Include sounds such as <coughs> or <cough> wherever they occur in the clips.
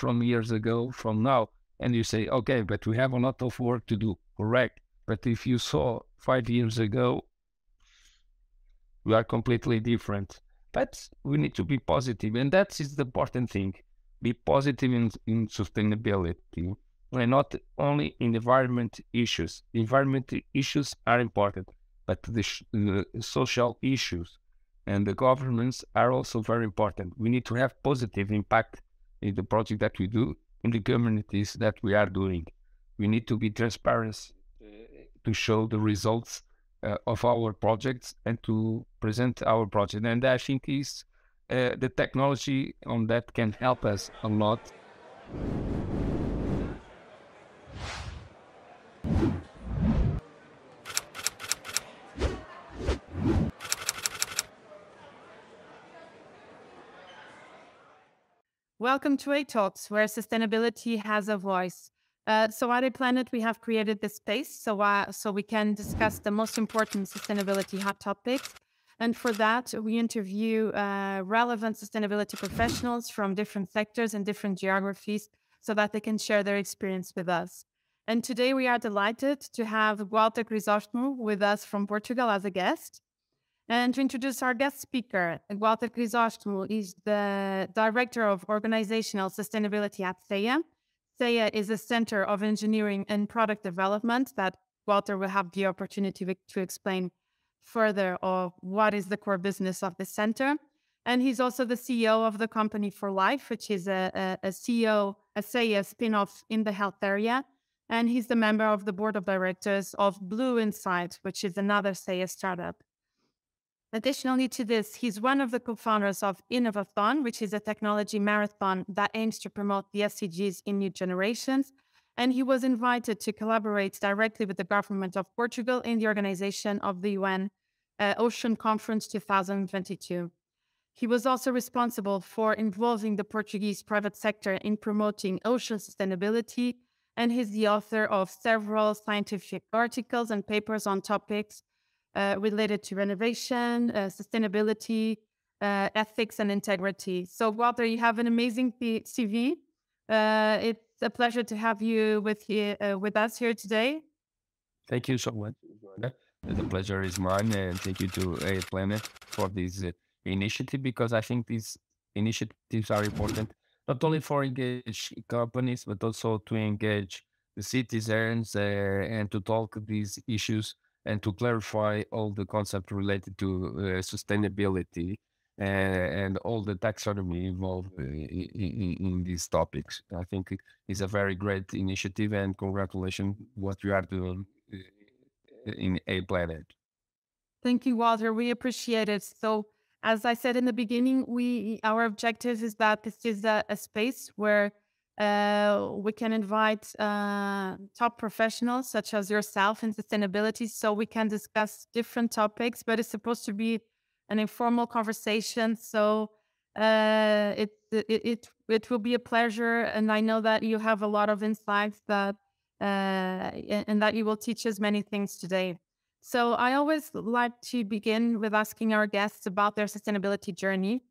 from years ago, from now, and you say, okay, but we have a lot of work to do. Correct. But if you saw five years ago, we are completely different. But we need to be positive, and that is the important thing. Be positive in, in sustainability, and not only in environment issues. Environment issues are important, but the, the social issues and the governments are also very important. We need to have positive impact in the project that we do in the communities that we are doing. We need to be transparent uh, to show the results uh, of our projects and to present our project. And I think is uh, the technology on that can help us a lot. Welcome to A Talks, where sustainability has a voice. Uh, so at A Planet, we have created this space so, uh, so we can discuss the most important sustainability hot topics. And for that, we interview uh, relevant sustainability professionals from different sectors and different geographies so that they can share their experience with us. And today we are delighted to have Gualter Crisóstomo with us from Portugal as a guest. And to introduce our guest speaker, Gualter Crisóstomo is the Director of Organizational Sustainability at CEiiA. CEiiA is a center of engineering and product development that Gualter will have the opportunity to explain further of what is the core business of the center. And he's also the CEO of the company for life, which is a, a, a CEO, a CEiiA spin-off in the health area. And he's the member of the board of directors of Blue Insight, which is another CEiiA startup. Additionally to this, he's one of the co-founders of Innovathon, which is a technology marathon that aims to promote the SDGs in new generations. And he was invited to collaborate directly with the government of Portugal in the organization of the UN uh, Ocean Conference 2022. He was also responsible for involving the Portuguese private sector in promoting ocean sustainability, and he's the author of several scientific articles and papers on topics uh, related to renovation, uh, sustainability, uh, ethics, and integrity. So, Gualter, you have an amazing CV. Uh, it's a pleasure to have you with here, uh, with us here today. Thank you so much, The pleasure is mine, and thank you to A Planet for this uh, initiative because I think these initiatives are important not only for engage companies but also to engage the citizens and to talk these issues and to clarify all the concept related to uh, sustainability and, and, all the taxonomy involved in, in, in, these topics. I think it's a very great initiative and congratulations what you are doing uh, in A Planet. Thank you, Gualter. We appreciate it. So as I said in the beginning, we our objective is that this is a, a space where uh, we can invite uh, top professionals such as yourself in sustainability so we can discuss different topics, but it's supposed to be an informal conversation. So uh, it, it, it, it will be a pleasure. And I know that you have a lot of insights that, uh, and that you will teach us many things today. So I always like to begin with asking our guests about their sustainability journey.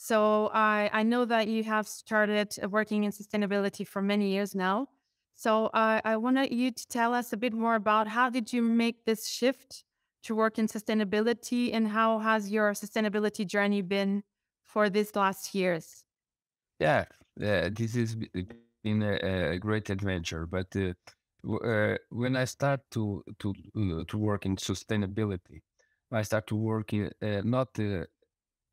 So I, I know that you have started uh, working in sustainability for many years now. So I, I wanted you to tell us a bit more about how did you make this shift to work in sustainability and how has your sustainability journey been for these last years? Yeah, uh, this has been a, a great adventure. But uh, uh, when I start to to uh, to work in sustainability, I start to work in, uh, not uh,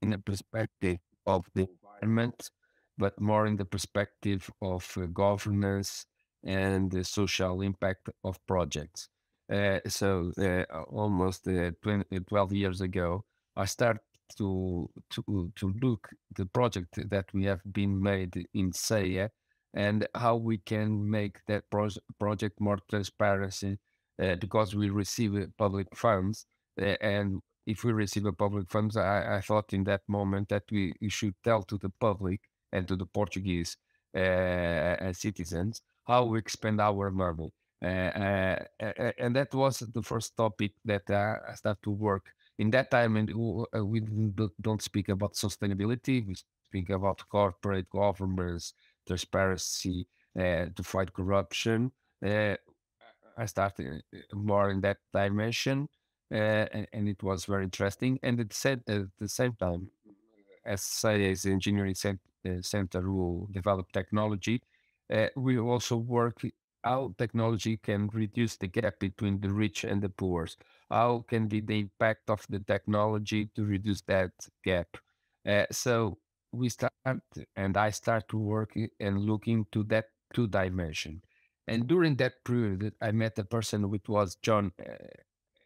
in a perspective of the environment, but more in the perspective of uh, governance and the social impact of projects. Uh, so uh, almost uh, 20, 12 years ago, I started to to to look the project that we have been made in CEiiA and how we can make that pro project more transparency uh, because we receive uh, public funds and if we receive a public funds, I, I thought in that moment that we, we should tell to the public and to the Portuguese uh, citizens how we expend our money. Uh, uh, and that was the first topic that I started to work in that time. And we don't speak about sustainability; we speak about corporate governance transparency, uh, to fight corruption. Uh, I started more in that dimension, and, and, it was very interesting. And it said at the same time, as say as engineering center who develop technology, we also work how technology can reduce the gap between the rich and the poor. How can be the impact of the technology to reduce that gap? Uh, so we start, and I start to work and look into that two dimension. And during that period, I met a person which was John uh,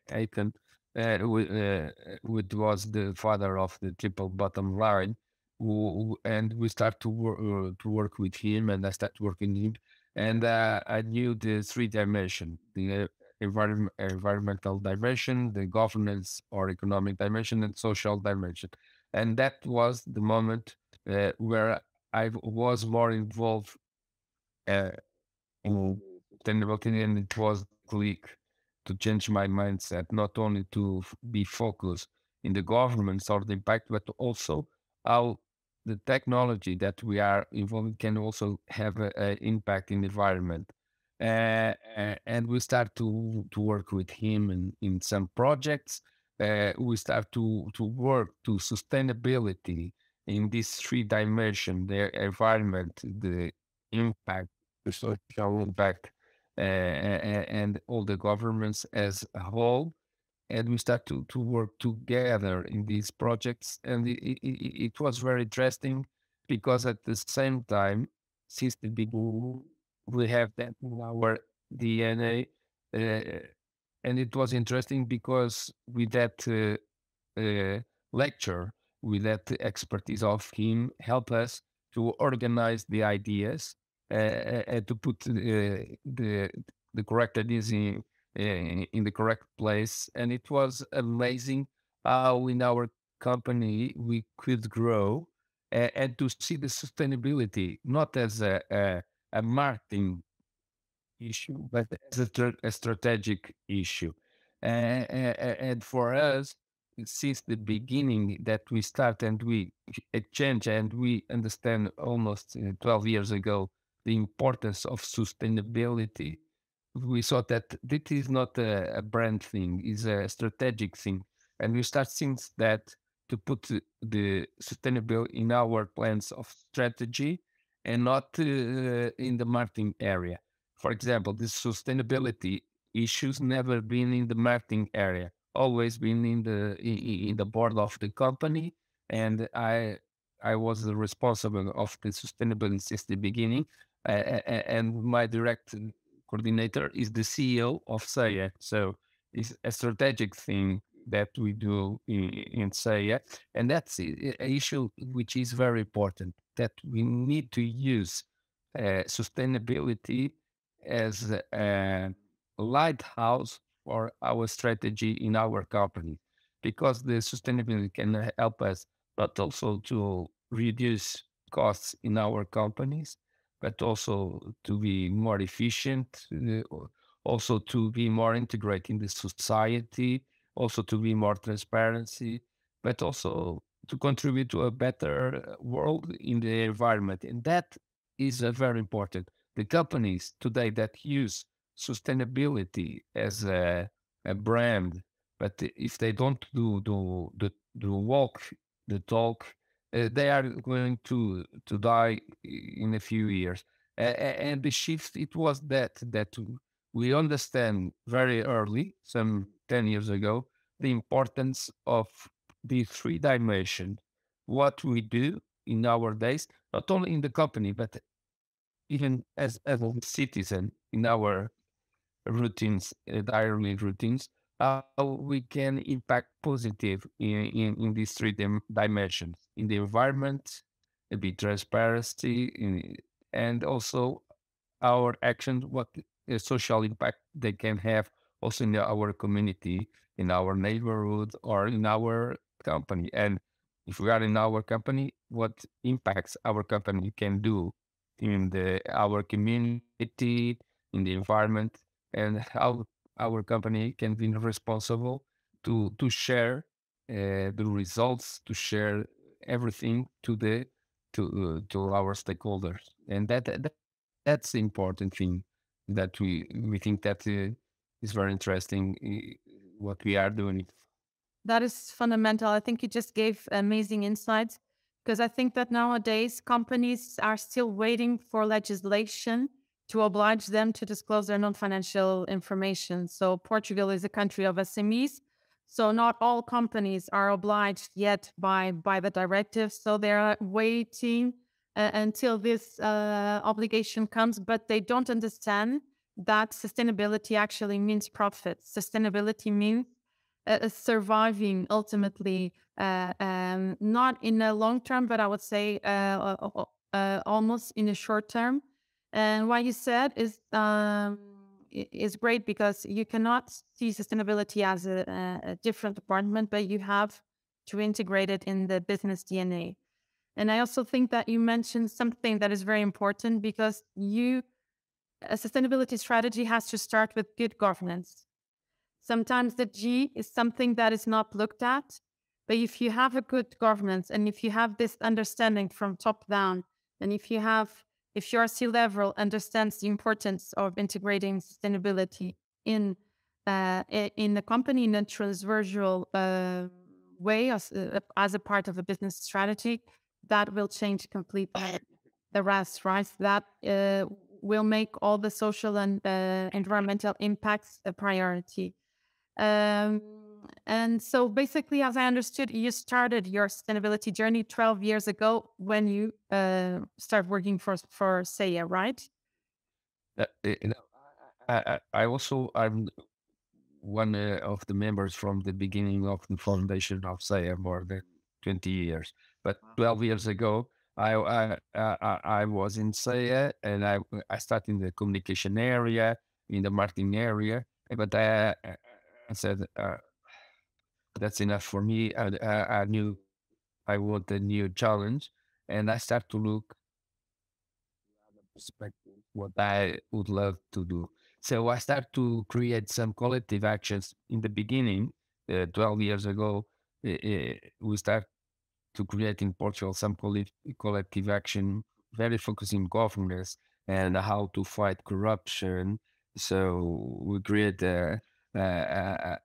Elkington, uh, which was the father of the triple bottom line. Who, and we start to work uh, to work with him, and I start working with him and uh, I knew the three dimension: the environment, environmental dimension, the governance or economic dimension, and social dimension. And that was the moment uh, where I was more involved uh, in sustainability, and it was click to change my mindset, not only to be focused in the governments or the impact, but also how the technology that we are involved can also have an impact in the environment. Uh, and we start to, to work with him in, in some projects. Uh, we start to, to work to sustainability in this three dimension, the environment, the impact, the social impact, and all the governments as a whole and we start to, to work together in these projects. And it, it, it was very interesting because at the same time, since the beginning, we have that in our DNA. Uh, and it was interesting because with that uh, uh, lecture, with that expertise of him, help us to organize the ideas Eh, eh, eh, to put uh, the the correct ideas in in the correct place. And it was amazing how in our company we could grow and, and to see the sustainability not as a, a, a marketing issue, but as a, a strategic issue. And, and, for us, since the beginning that we start and we exchange and we understand almost uh, 12 years ago the importance of sustainability we saw that this is not a, a brand thing, it's a strategic thing. And we start since that to put the sustainable in our plans of strategy and not uh, in the marketing area. For example, the sustainability issues never been in the marketing area, always been in the in, the board of the company, and I I was responsible of the sustainability since the beginning, and my direct coordinator is the CEO of CEiiA. So it's a strategic thing that we do in, in. And that's an issue which is very important that we need to use uh, sustainability as a lighthouse for our strategy in our company because the sustainability can help us but also to reduce costs in our companies but also to be more efficient, uh, also to be more integrated in the society, also to be more transparency, but also to contribute to a better uh, world in the environment. And that is uh, very important. The companies today that use sustainability as a, a brand, but if they don't do, do the, the walk, the talk, uh, they are going to to die in a few years. Uh, and the shift it was that that we understand very early, some ten years ago, the importance of the three dimension, what we do in our days, not only in the company but even as as a citizen in our routines, uh, daily routines, how we can impact positive in, in, in these three dim- dimensions in the environment, bit transparency, in, and also our actions, what social impact they can have also in our community, in our neighborhood, or in our company. And if we are in our company, what impacts our company can do in the our community, in the environment, and how our company can be responsible to to share uh, the results, to share everything to the to uh, to our stakeholders, and that, that that's the important thing that we we think that uh, is very interesting uh, what we are doing. That is fundamental. I think you just gave amazing insights because I think that nowadays companies are still waiting for legislation to oblige them to disclose their non financial information. So, Portugal is a country of SMEs. So, not all companies are obliged yet by, by the directive. So, they're waiting uh, until this uh, obligation comes, but they don't understand that sustainability actually means profit. Sustainability means uh, surviving ultimately, uh, um, not in a long term, but I would say uh, uh, almost in a short term. And what you said is um, is great because you cannot see sustainability as a, a different department, but you have to integrate it in the business DNA. And I also think that you mentioned something that is very important because you a sustainability strategy has to start with good governance. Sometimes the G is something that is not looked at. But if you have a good governance and if you have this understanding from top down, and if you have, if your C level understands the importance of integrating sustainability in uh, in the company in a transversal uh, way as, uh, as a part of a business strategy, that will change completely the rest, right? That uh, will make all the social and uh, environmental impacts a priority. Um, and so basically, as I understood, you started your sustainability journey 12 years ago when you uh, started working for, for CEiiA, right? Uh, you know, I, I also, I'm one uh, of the members from the beginning of the foundation of CEiiA more than 20 years. But 12 years ago, I I I, I was in CEiiA and I I started in the communication area, in the marketing area, but I I said, uh, that's enough for me. I, I, I, knew I want a new challenge. And I start to look what I would love to do. So I start to create some collective actions in the beginning, uh, 12 years ago. Uh, we start to create in Portugal some collective action, very focusing on governance and how to fight corruption. So we create a, a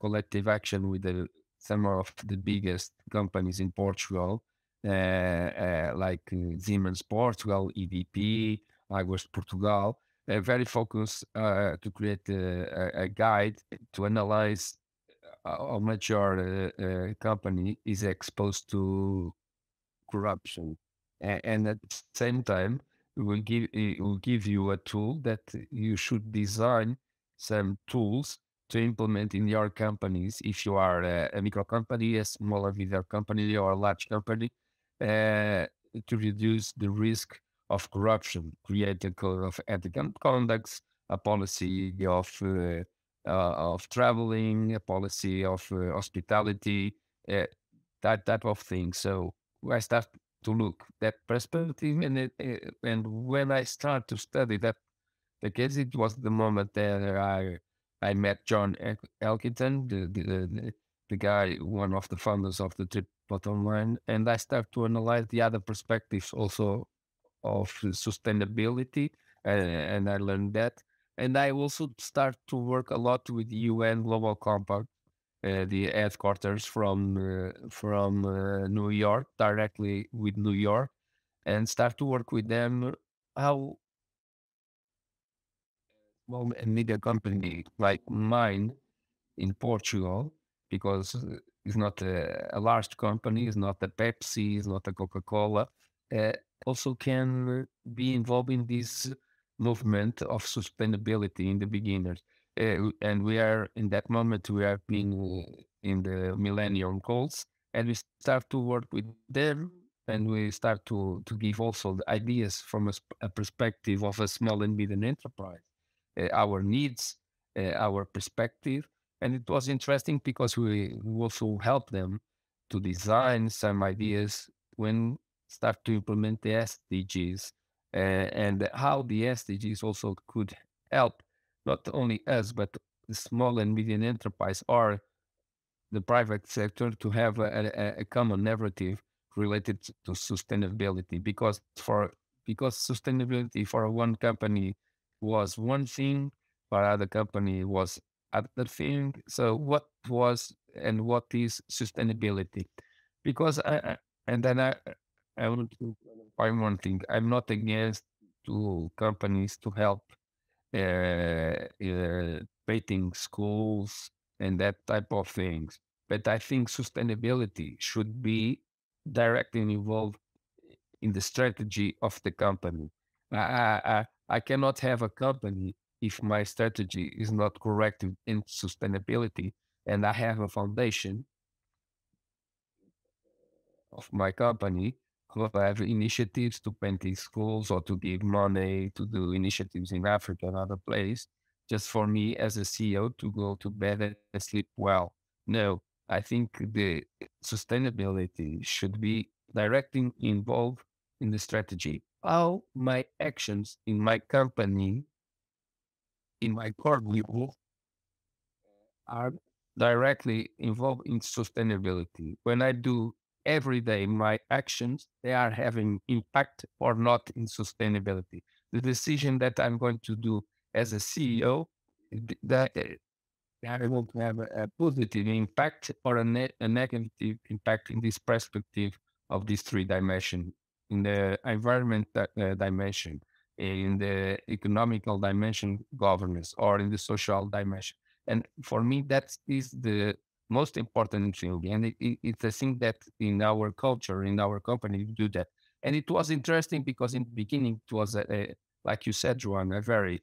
collective action with the, some of the biggest companies in Portugal, uh, uh, like uh, Siemens Portugal, EDP, Águas Portugal, very focused to create a, a, guide to analyze how much your company is exposed to corruption. And, and at the same time, it will give it will give you a tool that you should design some tools to implement in your companies if you are a, a micro company, a smaller video company, or a large company uh, to reduce the risk of corruption, create a code of ethical conduct, a policy of uh, uh, of traveling, a policy of uh, hospitality, uh, that type of thing. So I start to look that perspective, and it, and when I start to study that because it was the moment that I I met John Elkington, the, the, the guy, one of the founders of the Trip Bottom Line, and I start to analyze the other perspectives also of sustainability, and I learned that. And I also start to work a lot with UN Global Compact, uh, the headquarters from uh, from uh, New York, directly with New York, and start to work with them how small and media company like mine in Portugal, because it's not a, a large company, it's not a Pepsi, it's not a Coca Cola, uh, also can be involved in this movement of sustainability in the beginners. Uh, and we are in that moment, we are being in the Millennium Goals, and we start to work with them and we start to, to give also the ideas from a, a perspective of a small and medium enterprise uh, our needs, uh, our perspective. And it was interesting because we also helped them to design some ideas when start to implement the SDGs uh, and how the SDGs also could help not only us but small and medium enterprise or the private sector to have a, a, a common narrative related to sustainability because for because sustainability for one company was one thing, for other company was other thing. So what was and what is sustainability? Because I, and then I I want to find one thing. I'm not against to companies to help uh, uh, painting schools and that type of things. But I think sustainability should be directly involved in the strategy of the company. I, I, I cannot have a company if my strategy is not correct in sustainability and I have a foundation of my company who have initiatives to paint schools or to give money to do initiatives in Africa and other place, just for me as a CEO to go to bed and sleep well. No, I think the sustainability should be directly involved in the strategy. How my actions in my company, in my core group, are directly involved in sustainability. When I do every day my actions they are having impact or not in sustainability the decision that i'm going to do as a ceo that eh, are able to have a, a positive impact or a, ne- a negative impact in this perspective of these three dimensions in the environment uh, dimension in the economical dimension governance or in the social dimension and for me that is the most important thing. And it, it, it's a thing that in our culture, in our company, we do that. And it was interesting because in the beginning, it was, a, a like you said, Joan, a very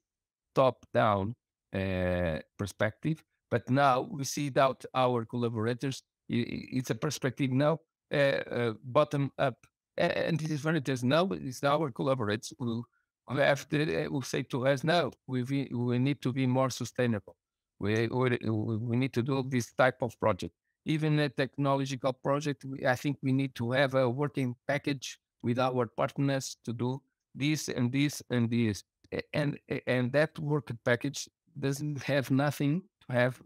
top down uh, perspective. But now we see that our collaborators, it's a perspective now uh, uh, bottom up. And this is very interesting. Now it's our collaborators who, have to, who say to us, no, we, we need to be more sustainable. We, we, we need to do this type of project. Even a technological project, I think we need to have a working package with our partners to do this and this and this. And, and that working package doesn't have nothing to have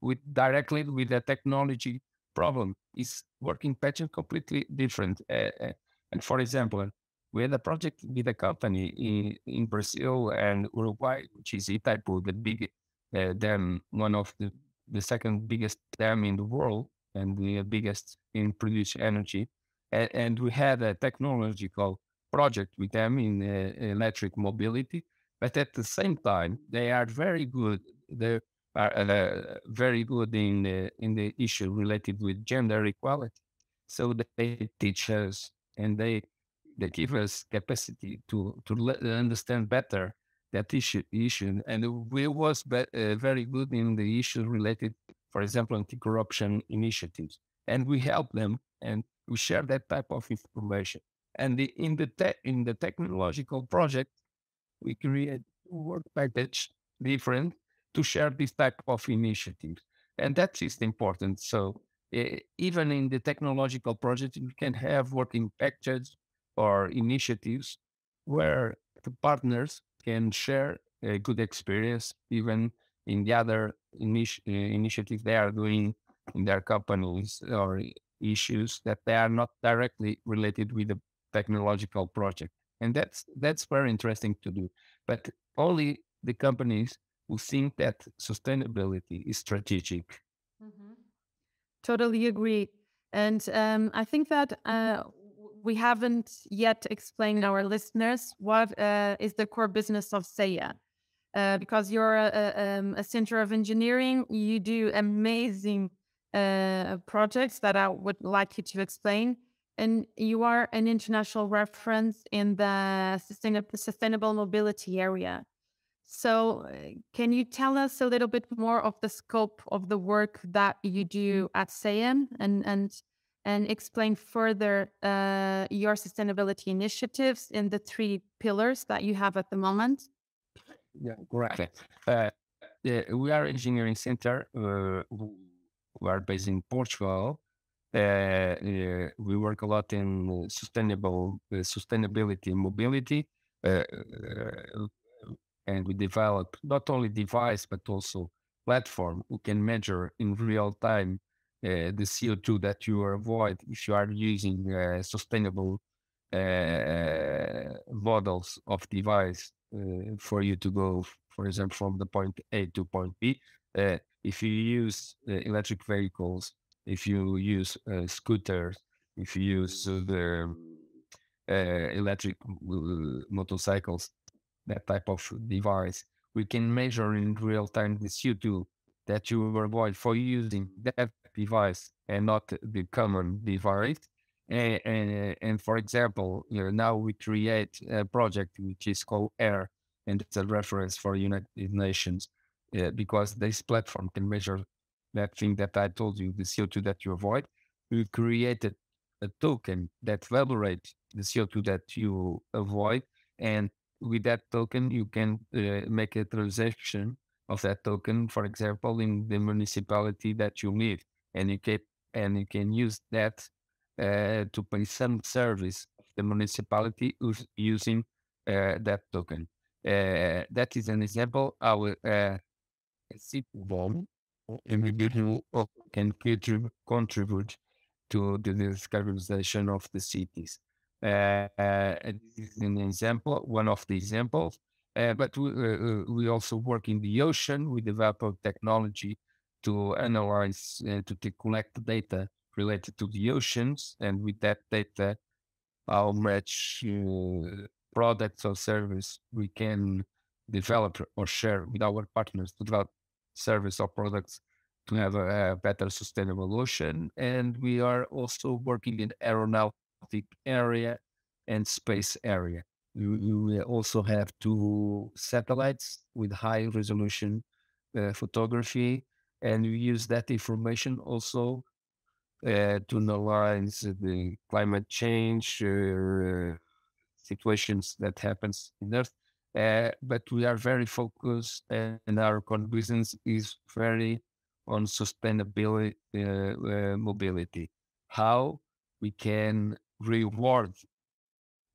with directly with the technology problem. It's working package completely different. Uh, and for example, we had a project with a company in, in Brazil and Uruguay, which is Itaipu, the big uh, dam, one of the, the second biggest dam in the world and the biggest in producing energy. And, and we had a technological project with them in uh, electric mobility. But at the same time, they are very good. They are uh, very good in uh, in the issue related with gender equality. So they teach us and they they give us capacity to to understand better that issue, issue. and we was be, uh, very good in the issues related, for example, anti-corruption initiatives, and we help them and we share that type of information. And the, in the te- in the technological project, we create work package different to share this type of initiatives, and that is important. So uh, even in the technological project, we can have working packages or initiatives where the partners can share a good experience even in the other uh, initiatives they are doing in their companies or issues that they are not directly related with the technological project. And that's that's very interesting to do. But only the companies who think that sustainability is strategic. Mm-hmm. Totally agree and um, i think that uh, we haven't yet explained our listeners what uh, is the core business of CEiiA. Uh, because you're a, a, um, a, center of engineering, you do amazing uh, projects that I would like you to explain. And you are an international reference in the sustainable mobility area. So, uh, can you tell us a little bit more of the scope of the work that you do at CEiiA and, and and explain further uh, your sustainability initiatives in the three pillars that you have at the moment? Yeah, correct. Uh, yeah, we are engineering center. Uh, we are based in Portugal. Uh, we work a lot in sustainable uh, sustainability mobility, uh, and we develop not only device but also platform who can measure in real time uh, the CO2 that you avoid if you are using uh, sustainable uh, models of device uh, for you to go, for example, from the point A to point B. Uh, if you use electric vehicles, if you use scooters, if you use the electric motorcycles, that type of device, we can measure in real time the CO2 that you avoid for using that device and not the common device. And, and, and for example, you know, now we create a project which is called AYR, and it's a reference for United Nations uh, because this platform can measure that thing that I told you, the CO2 that you avoid. We created a token that evaluates the CO2 that you avoid, and with that token, you can uh, make a transaction of that token, for example, in the municipality that you live, and you can and you can use that uh, to pay some service of the municipality using uh, that token. Uh, that is an example how uh, a citizen individual can contribute to the decarbonization of the cities. Uh, uh, this is an example, one of the examples. Uh, but we, uh, we also work in the ocean. We develop technology to analyze and to collect data related to the oceans, and with that data, how much uh, products or service we can develop or share with our partners to develop service or products to have a, a better sustainable ocean. And we are also working in aeronautic area and space area. We, also have two satellites with high resolution uh, photography, and we use that information also uh, to analyze the climate change uh, situations that happens in Earth. Uh, but we are very focused, and our business is very on sustainability uh, mobility. How we can reward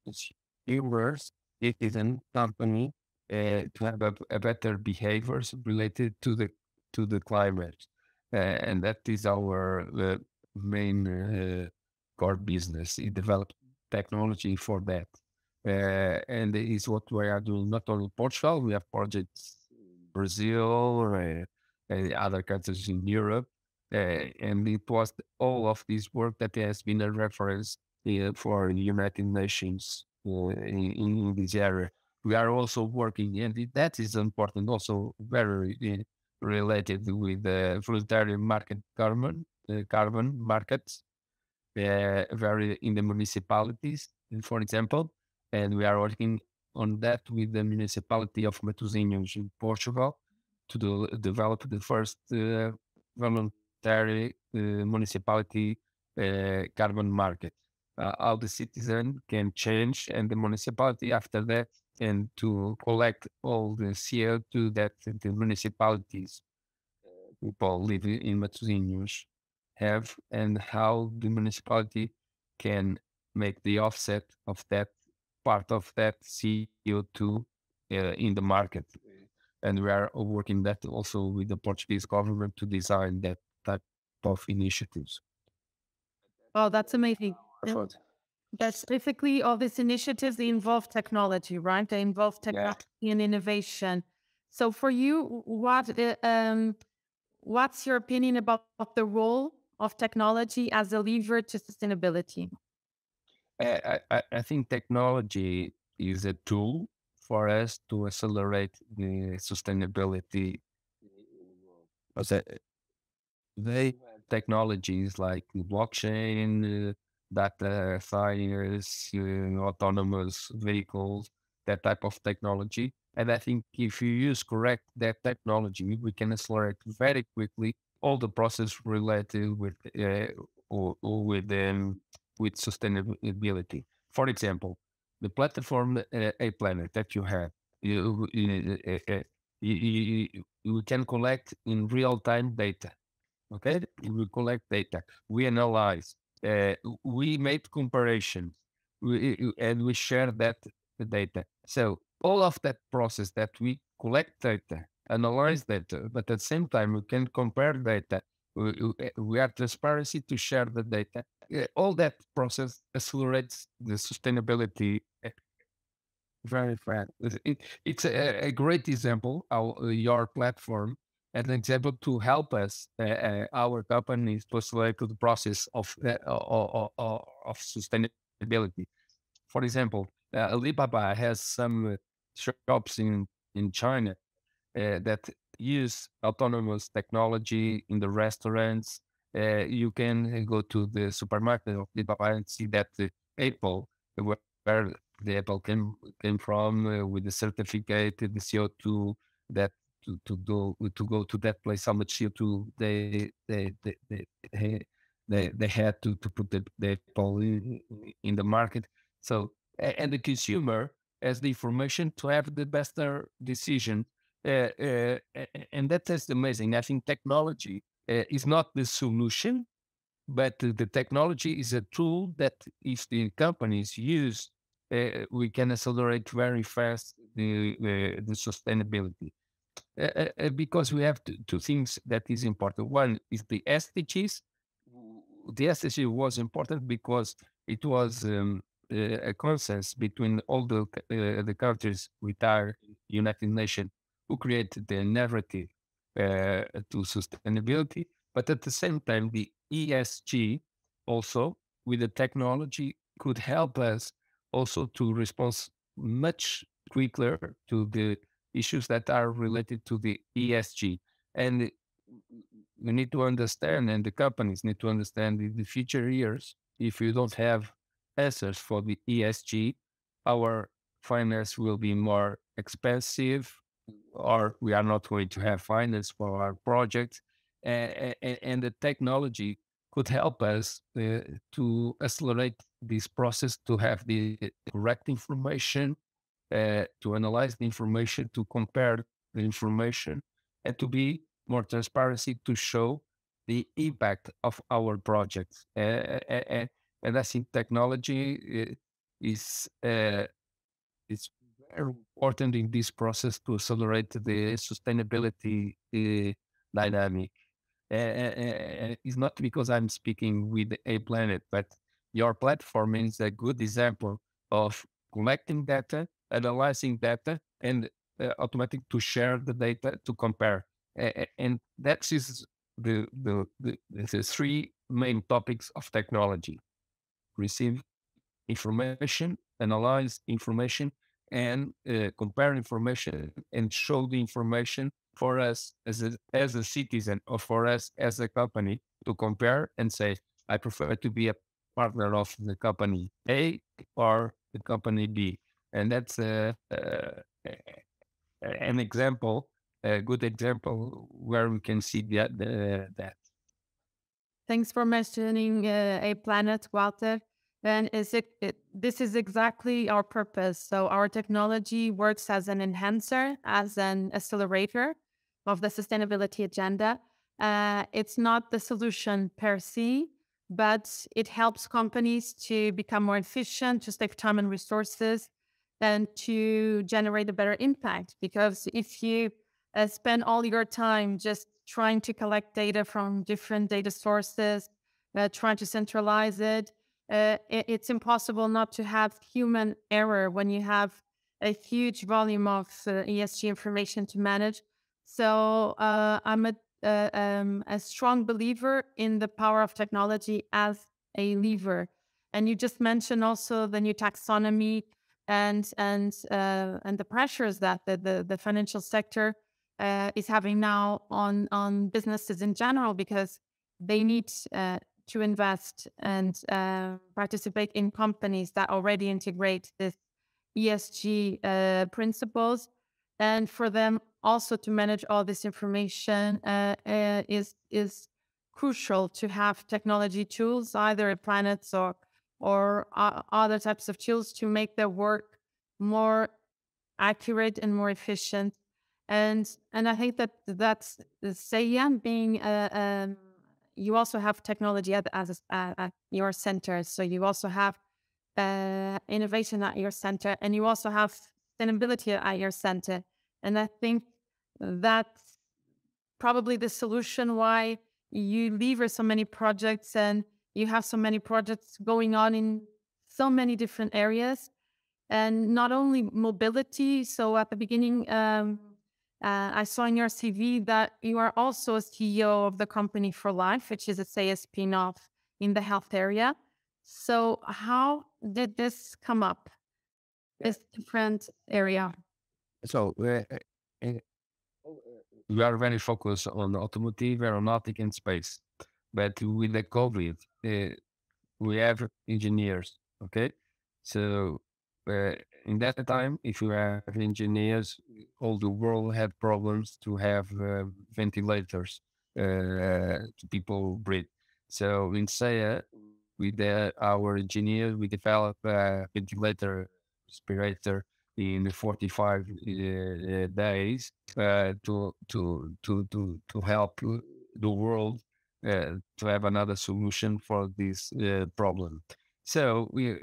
consumers, citizen, company uh, to have a, a, better behaviors related to the to the climate, uh, and that is our uh, main core business. We develop technology for that, and is what we are doing not only Portugal. We have projects in Brazil, uh, other countries in Europe, and it was all of this work that has been a reference for the United Nations in, in this area. We are also working, and that is important, also very related with the voluntary market carbon uh, carbon markets, uh, very in the municipalities, for example, and we are working on that with the municipality of Matosinhos in Portugal to do, develop the first uh, voluntary uh, municipality uh, carbon market. Uh, how the citizen can change and the municipality after that and to collect all the CO2 that the municipalities people living in Matosinhos have and how the municipality can make the offset of that part of that CO2 uh, in the market. And we are working that also with the Portuguese government to design that type of initiatives. Oh, that's amazing. That's basically all these initiatives they involve technology, right? They involve technology yeah. and innovation. So for you, what uh, um, what's your opinion about the role of technology as a lever to sustainability? I, I, I think technology is a tool for us to accelerate the sustainability. They technologies like blockchain, uh, data science, uh, autonomous vehicles, that type of technology. And I think if you use correct that technology, we can accelerate very quickly all the process related with uh, or, or with um, with sustainability. For example, the platform uh, a planet that you have, you, you, uh, you, you, can collect in real time data. Okay, we collect data, we analyze, uh, we make comparisons, we, and we share that data. So all of that process that we collect data mm. analyze data, but at the same time, we can compare data we, we eh, have transparency to share the data. Eh, all that process accelerates the sustainability very fast. It, it's a, a, great example of your platform an example to help us, uh, uh, our companies, postulate to the process of, uh, of, of, sustainability. For example, Alibaba has some shops in, in China that use autonomous technology in the restaurants. you can go to the supermarket of Alibaba and see that the Apple, where the Apple came, came from with the certificate, the CO2 that to, to go to go to that place how much CO2 they they they they, they, they had to, to put the, the apple in, in the market. So and the consumer has the information to have the better decision. Uh, uh, and that is amazing. I think technology uh, is not the solution, but the technology is a tool that if the companies use, uh, we can accelerate very fast the, the sustainability. Uh, uh, because we have two, two, things that is important. One is the SDGs. The SDG was important because it was um, a consensus between all the uh, the countries with our United Nations who created the narrative uh, to sustainability. But at the same time, the ESG also with the technology could help us also to respond much quicker to the issues that are related to the ESG. And we need to understand, and the companies need to understand in the future years, if you don't have answers for the ESG, our finance will be more expensive, or we are not going to have finance for our projects. And, and, and the technology could help us uh, to accelerate this process to have the correct information uh, to analyze the information, to compare the information, and to be more transparency to show the impact of our projects. Uh, and, I think technology is uh, is very important in this process to accelerate the sustainability uh, dynamic. Uh, it's not because I'm speaking with a planet, but your platform is a good example of collecting data, analyzing data, and uh, automatic to share the data to compare. Uh, and that is the, the, the, the three main topics of technology receive information, analyze information, and uh, compare information and show the information for us as a, as a citizen or for us as a company to compare and say, I prefer to be a partner of the company A or the company B and that's a, an example, a good example where we can see that. that. Thanks for mentioning uh, a planet, Gualter. And is it, it, this is exactly our purpose. So our technology works as an enhancer, as an accelerator of the sustainability agenda. Uh, it's not the solution per se, but it helps companies to become more efficient, to save time and resources, and to generate a better impact. Because if you uh, spend all your time just trying to collect data from different data sources, uh, trying to centralize it, uh, it, it's impossible not to have human error when you have a huge volume of uh, ESG information to manage. So uh, I'm a, uh, um, a strong believer in the power of technology as a lever. And you just mentioned also the new taxonomy and and uh, and the pressures that the the, the financial sector uh, is having now on on businesses in general because they need uh, to invest and uh, participate in companies that already integrate this ESG uh, principles, and for them also to manage all this information uh, is is crucial to have technology tools, either at planets or or uh, other types of tools to make their work more accurate and more efficient. And and I think that that's CIM being uh, um, you also have technology at, at your center, so you also have uh, innovation at your center, and you also have sustainability at your center. And I think that's probably the solution why you lever so many projects and you have so many projects going on in so many different areas and not only mobility. So at the beginning, um, uh, I saw in your CV that you are also a CEO of the company for life, which is a CEiiA spin-off in the health area. So how did this come up? This different area. So uh, we are very focused on automotive, aeronautic, and space. But with the COVID, uh, we have engineers. Okay, so uh, in that time, if you have engineers, all the world had problems to have uh, ventilators uh, to people breathe. So in CEiiA, with the, our engineers, we developed a ventilator respirator in 45 uh, days uh, to, to, to, to, to help the world uh, to have another solution for this uh, problem. So we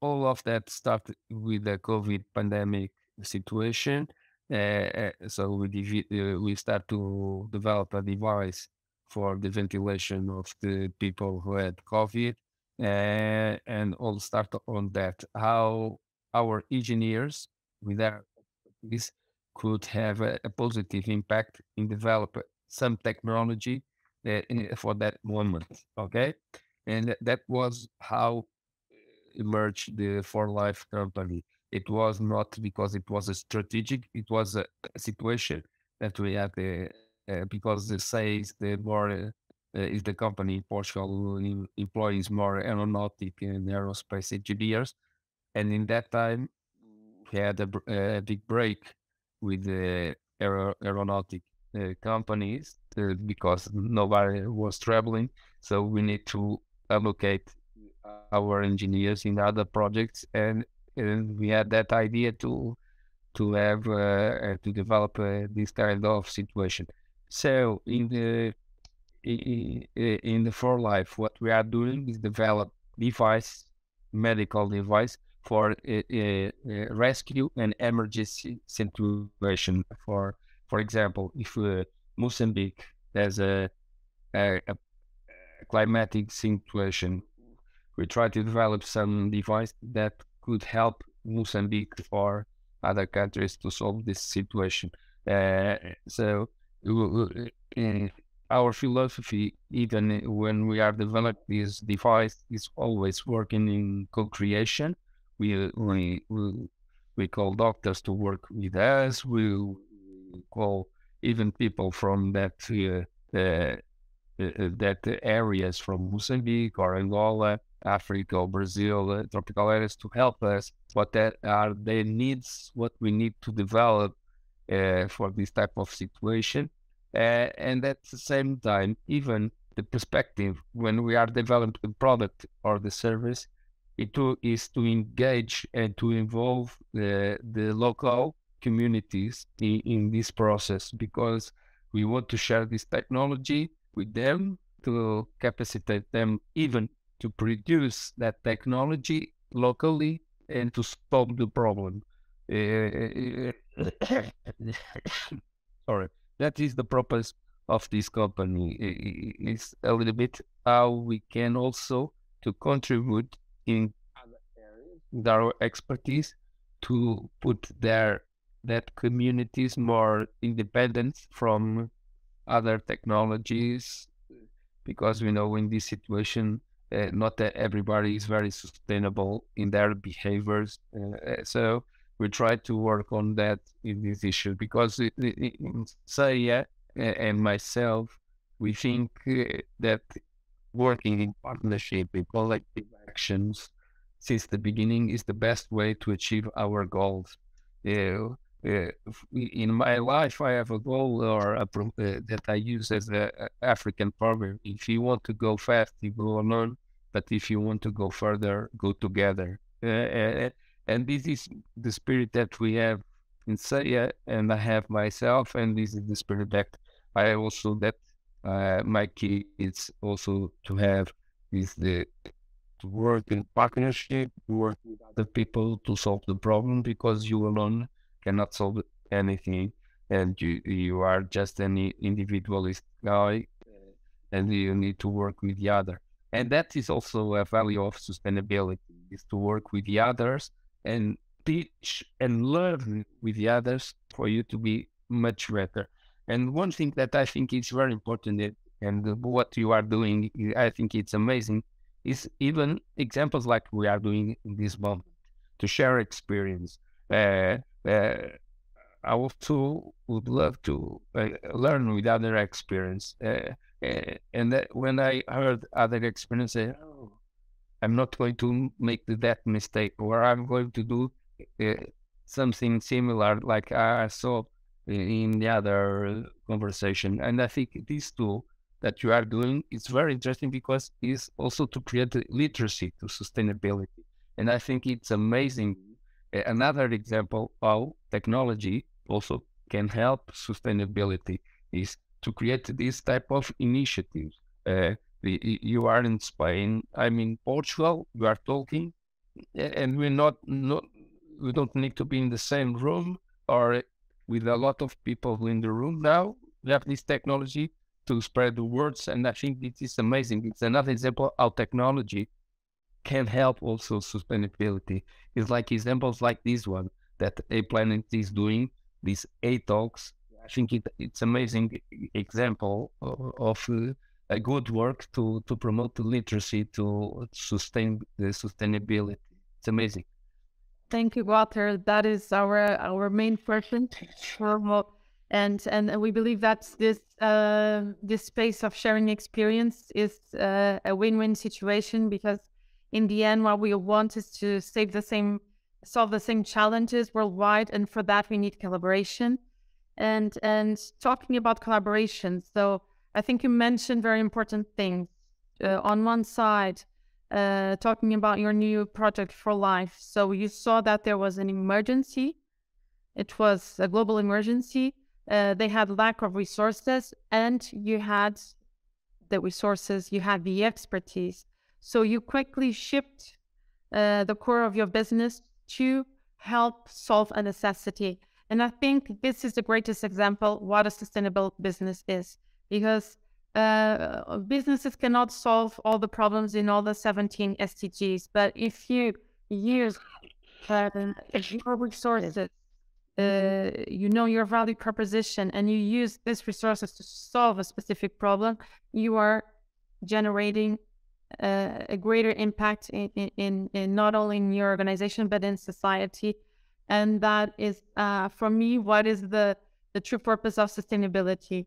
all of that started with the COVID pandemic situation. Uh, uh so we uh, we start to develop a device for the ventilation of the people who had COVID, and all start on that. How our engineers with their this could have a, a, positive impact in develop some technology for that moment. Okay, and that was how emerged the For Life company. It was not because it was a strategic; it was a, situation that we had uh, because the sales the more uh, is the company in Portugal employs more aeronautic and aerospace engineers, and in that time we had a, a big break with the aer- aeronautic uh, companies uh, because nobody was traveling. So we need to allocate our engineers in other projects, and, and we had that idea to to have uh, uh, to develop uh, this kind of situation. So in the in, in the for life, what we are doing is develop device, medical device for a, rescue and emergency situation. For for example, if uh, Mozambique has a, a, a climatic situation we try to develop some device that could help Mozambique or other countries to solve this situation. Uh, so uh, our philosophy, even when we are developing this device, is always working in co-creation. We, we, we, we call doctors to work with us. We call even people from that uh, uh, uh that areas from Mozambique or Angola Africa Brazil, uh, tropical areas to help us. What that are their needs, what we need to develop uh, for this type of situation. Uh, and at the same time, even the perspective when we are developing the product or the service, it to, is to engage and to involve the, the local communities in, in this process because we want to share this technology with them to capacitate them even to produce that technology locally and to solve the problem. Uh, <coughs> sorry, that is the purpose of this company. It's a little bit how we can also to contribute in other areas, our expertise to put their that communities more independent from other technologies because we know in this situation uh, not that everybody is very sustainable in their behaviors. Uh, uh so we try to work on that in this issue because it, CEiiA and myself, we think uh, that working in partnership in collective actions since the beginning is the best way to achieve our goals. Uh, uh, in my life, I have a goal or a, uh, that I use as an African proverb. If you want to go fast, you go alone. But if you want to go further, go together. Uh, and this is the spirit that we have in CEiiA, and I have myself, and this is the spirit that I also that uh, my kids also to have is the to work in partnership, work with other people to solve the problem because you alone cannot solve anything, and you you are just an individualist guy and you need to work with the other. And that is also a value of sustainability is to work with the others and teach and learn with the others for you to be much better. And one thing that I think is very important and what you are doing, I think it's amazing, is even examples like we are doing in this moment to share experience. Uh, uh, I also would love to learn with other experience. Uh, uh, and that when I heard other experience, say, oh, I'm not going to make that mistake, or I'm going to do uh, something similar, like I saw in the other conversation. And I think this tool that you are doing is very interesting because it's also to create literacy to sustainability. And I think it's amazing. Another example how technology also can help sustainability is to create this type of initiatives. Uh, you are in Spain, I'm in Portugal, you are talking, and we're not, not, we don't need to be in the same room or with a lot of people in the room now. We have this technology to spread the words, and I think this is amazing. It's another example how technology can help also sustainability. It's like examples like this one that A Planet is doing, these A Talks. I think it, it's amazing example of, of uh, a good work to, to promote the literacy, to sustain the sustainability. It's amazing. Thank you, Gualter. That is our our main question. And and we believe that this uh, this space of sharing experience is uh, a win-win situation because in the end, what we want is to save the same, solve the same challenges worldwide, and for that we need collaboration. And and talking about collaboration, so I think you mentioned very important things. Uh, on one side, uh, talking about your new project for life. So you saw that there was an emergency. It was a global emergency. Uh, they had lack of resources, and you had the resources, you had the expertise. So you quickly shift uh, the core of your business to help solve a necessity. And I think this is the greatest example what a sustainable business is because uh, businesses cannot solve all the problems in all the 17 SDGs. But if you use uh, your resources, uh, you know your value proposition, and you use these resources to solve a specific problem, you are generating uh, a greater impact in, in, in not only in your organization but in society. And that is uh, for me what is the the true purpose of sustainability.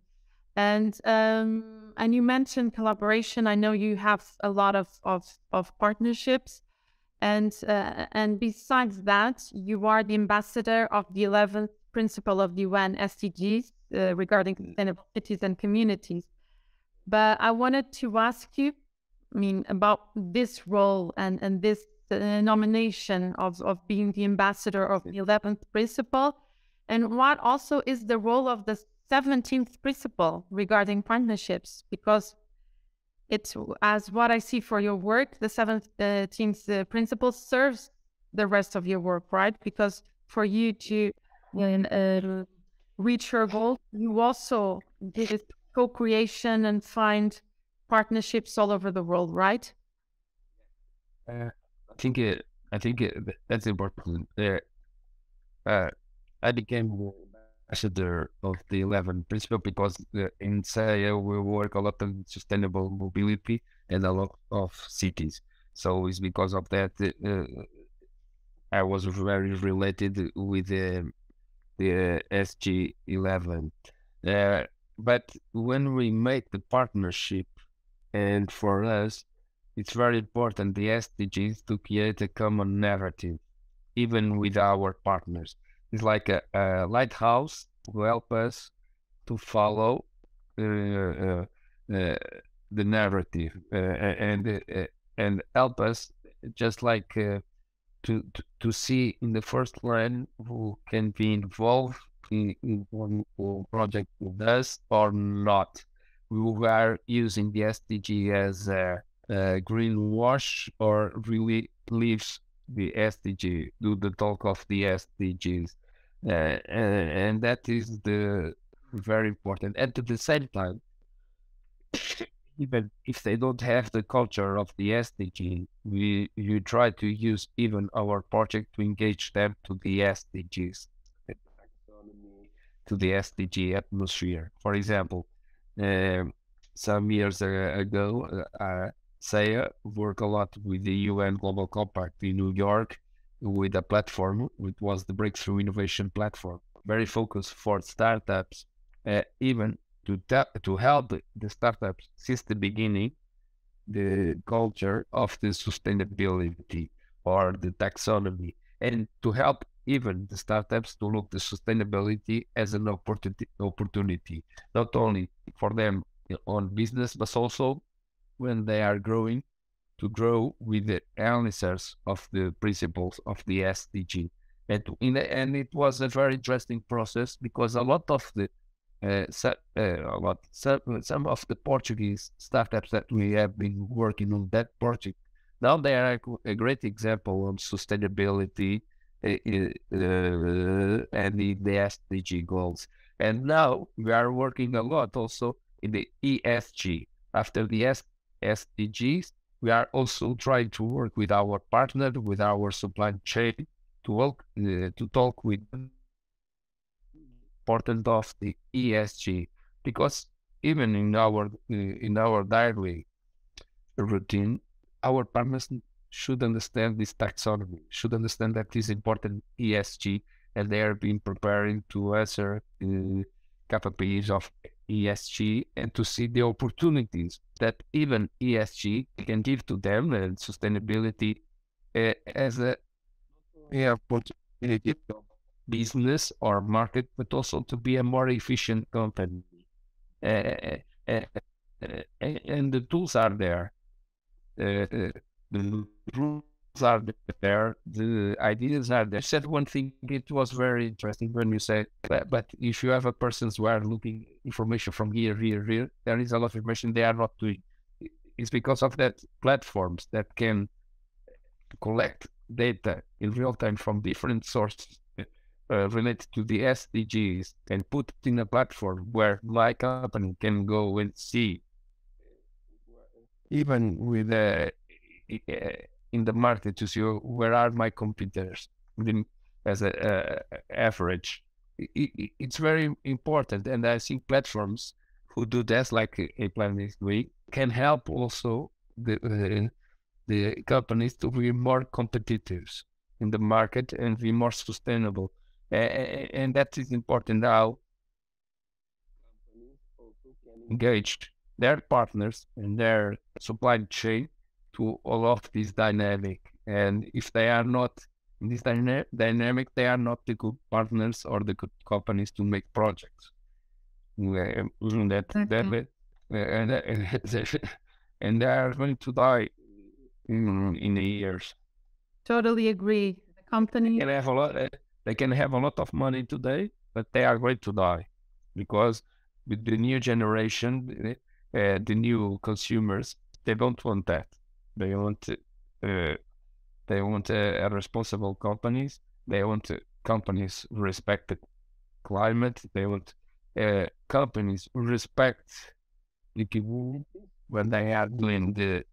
And um, and you mentioned collaboration. I know you have a lot of of, of partnerships. And uh, and besides that you are the ambassador of the 11th principle of the un sdgs uh, regarding sustainable cities and communities. But i wanted to ask you I mean, about this role and, and this uh, nomination of, of being the ambassador of the 11th principle, and what also is the role of the 17th principle regarding partnerships, because it's as what I see for your work, the 17th uh, principle serves the rest of your work, right? Because for you to uh, reach your goal, you also did co-creation and find partnerships all over the world, right? Uh, I think it. I think it, that's important. Uh, uh, I became ambassador of the 11 principle because uh, in CEiiA we work a lot on sustainable mobility and a lot of cities. So it's because of that uh, I was very related with the the SDG 11. Uh, but when we make the partnership and for us, it's very important, the SDGs, to create a common narrative, even with our partners. It's like a, a lighthouse to help us to follow uh, uh, uh, the narrative uh, and uh, and help us just like uh, to, to, see in the first line who can be involved in, in one project with us or not we are using the SDG as a, a greenwash or really leaves the SDG, do the talk of the SDGs. Uh, and, and, that is the very important. And at the same time, <coughs> even if they don't have the culture of the SDG, we you try to use even our project to engage them to the SDGs, to the SDG atmosphere. For example, some years ago, uh, CEiiA worked a lot with the UN Global Compact in New York with a platform, which was the Breakthrough Innovation Platform, very focused for startups, uh, even to to help the startups since the beginning, the culture of the sustainability or the taxonomy, and to help even the startups to look the sustainability as an opportunity, opportunity not only for them on business, but also when they are growing to grow with the answers of the principles of the SDG. And in the end, it was a very interesting process because a lot of the uh, uh, lot, some, some of the Portuguese startups that we have been working on that project now they are a great example of sustainability Eh, eh, and the, the SDG goals. And now we are working a lot also in the ESG. After the SDGs, we are also trying to work with our partner, with our supply chain, to work uh, to talk with important of the ESG because even in our in our daily routine, our partners should understand this taxonomy, should understand that this important ESG, and they are being preparing to answer uh, KPIs of ESG and to see the opportunities that even ESG can give to them and sustainability uh, as a yeah, opportunity business or market, but also to be a more efficient company. Uh, uh, and the tools are there. the rules are there. The ideas are there. Said one thing, it was very interesting when you said, but, but if you have a persons who are looking information from here, here, here, there is a lot of information they are not doing. It's because of that platforms that can collect data in real time from different sources uh, related to the SDGs and put it in a platform where my company can go and see, even with uh, in the market to see where are my competitors as a average. It, it's very important, and I think platforms who do that, like a plan this week, can help also the uh, the companies to be more competitive in the market and be more sustainable and that is important now. Engaged their partners and their supply chain to all of this dynamic. And if they are not in this dyna- dynamic, they are not the good partners or the good companies to make projects. Mm, that, that, mm-hmm. uh, and, uh, <laughs> and they are going to die in, in years. Totally agree. The company can have a lot. Uh, they can have a lot of money today, but they are going to die because with the new generation, uh, the new consumers, they don't want that. They want uh, they want responsible companies. They want companies respect the climate. They want uh, companies respect the community when they are doing the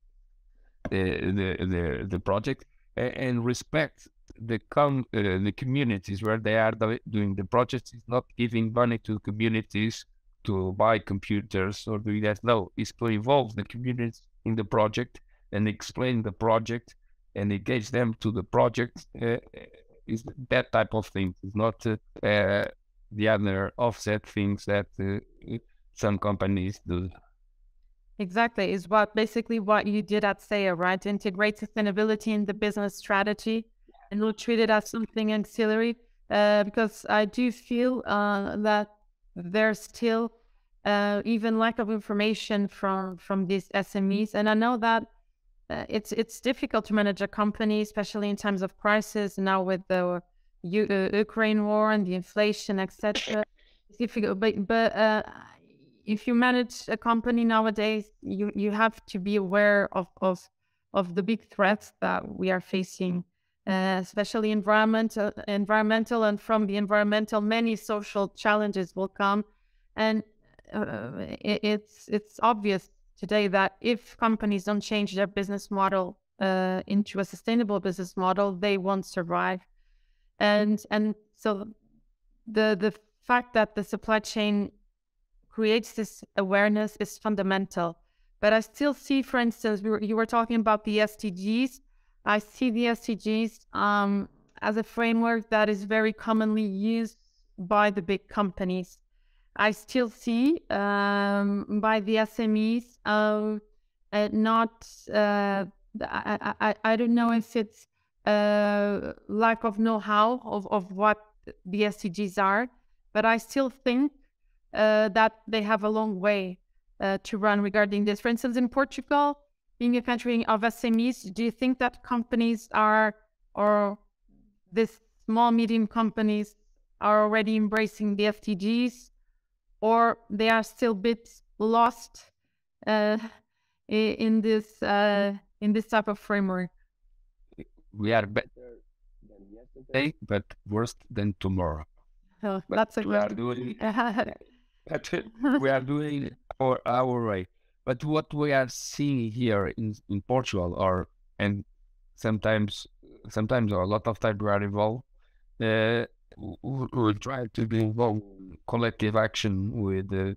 the the the, the project and respect the com- uh, the communities where they are doing the projects is not giving money to communities to buy computers or doing that. No, it's to involve the communities in the project and explain the project and engage them to the project. Uh, is that type of thing. It's not uh, uh, the other offset things that uh, some companies do. Exactly, is what basically what you did at CEiiA, right? Integrate sustainability in the business strategy and not treat it as something ancillary uh, because I do feel uh, that there's still uh, even lack of information from from these SMEs, and I know that uh, it's it's difficult to manage a company, especially in times of crisis. Now with the U- uh, Ukraine war and the inflation, etc. Difficult, but but uh, if you manage a company nowadays, you you have to be aware of of of the big threats that we are facing uh, especially environmental, environmental, and from the environmental, many social challenges will come, and uh, it, it's it's obvious today that if companies don't change their business model uh, into a sustainable business model, they won't survive. And and so the the fact that the supply chain creates this awareness is fundamental. But I still see, for instance, we were, you were talking about the SDGs. I see the SDGs um, as a framework that is very commonly used by the big companies. I still see um, by the SMEs um, uh, not, uh, I, I, I don't know if it's uh, lack of know how of, of what the SDGs are, but I still think uh, that they have a long way uh, to run regarding this. For instance, in Portugal, being a country of SMEs, do you think that companies are, or these small, medium companies are already embracing the SDGs, or they are still a bit lost uh, in this uh, in this type of framework? We are better than yesterday, but worse than tomorrow. Oh, that's a we are doing <laughs> <laughs> we are doing our our way. But what we are seeing here in, in Portugal, or and sometimes sometimes or a lot of times we are involved. Uh, we try to be involved in collective action with uh,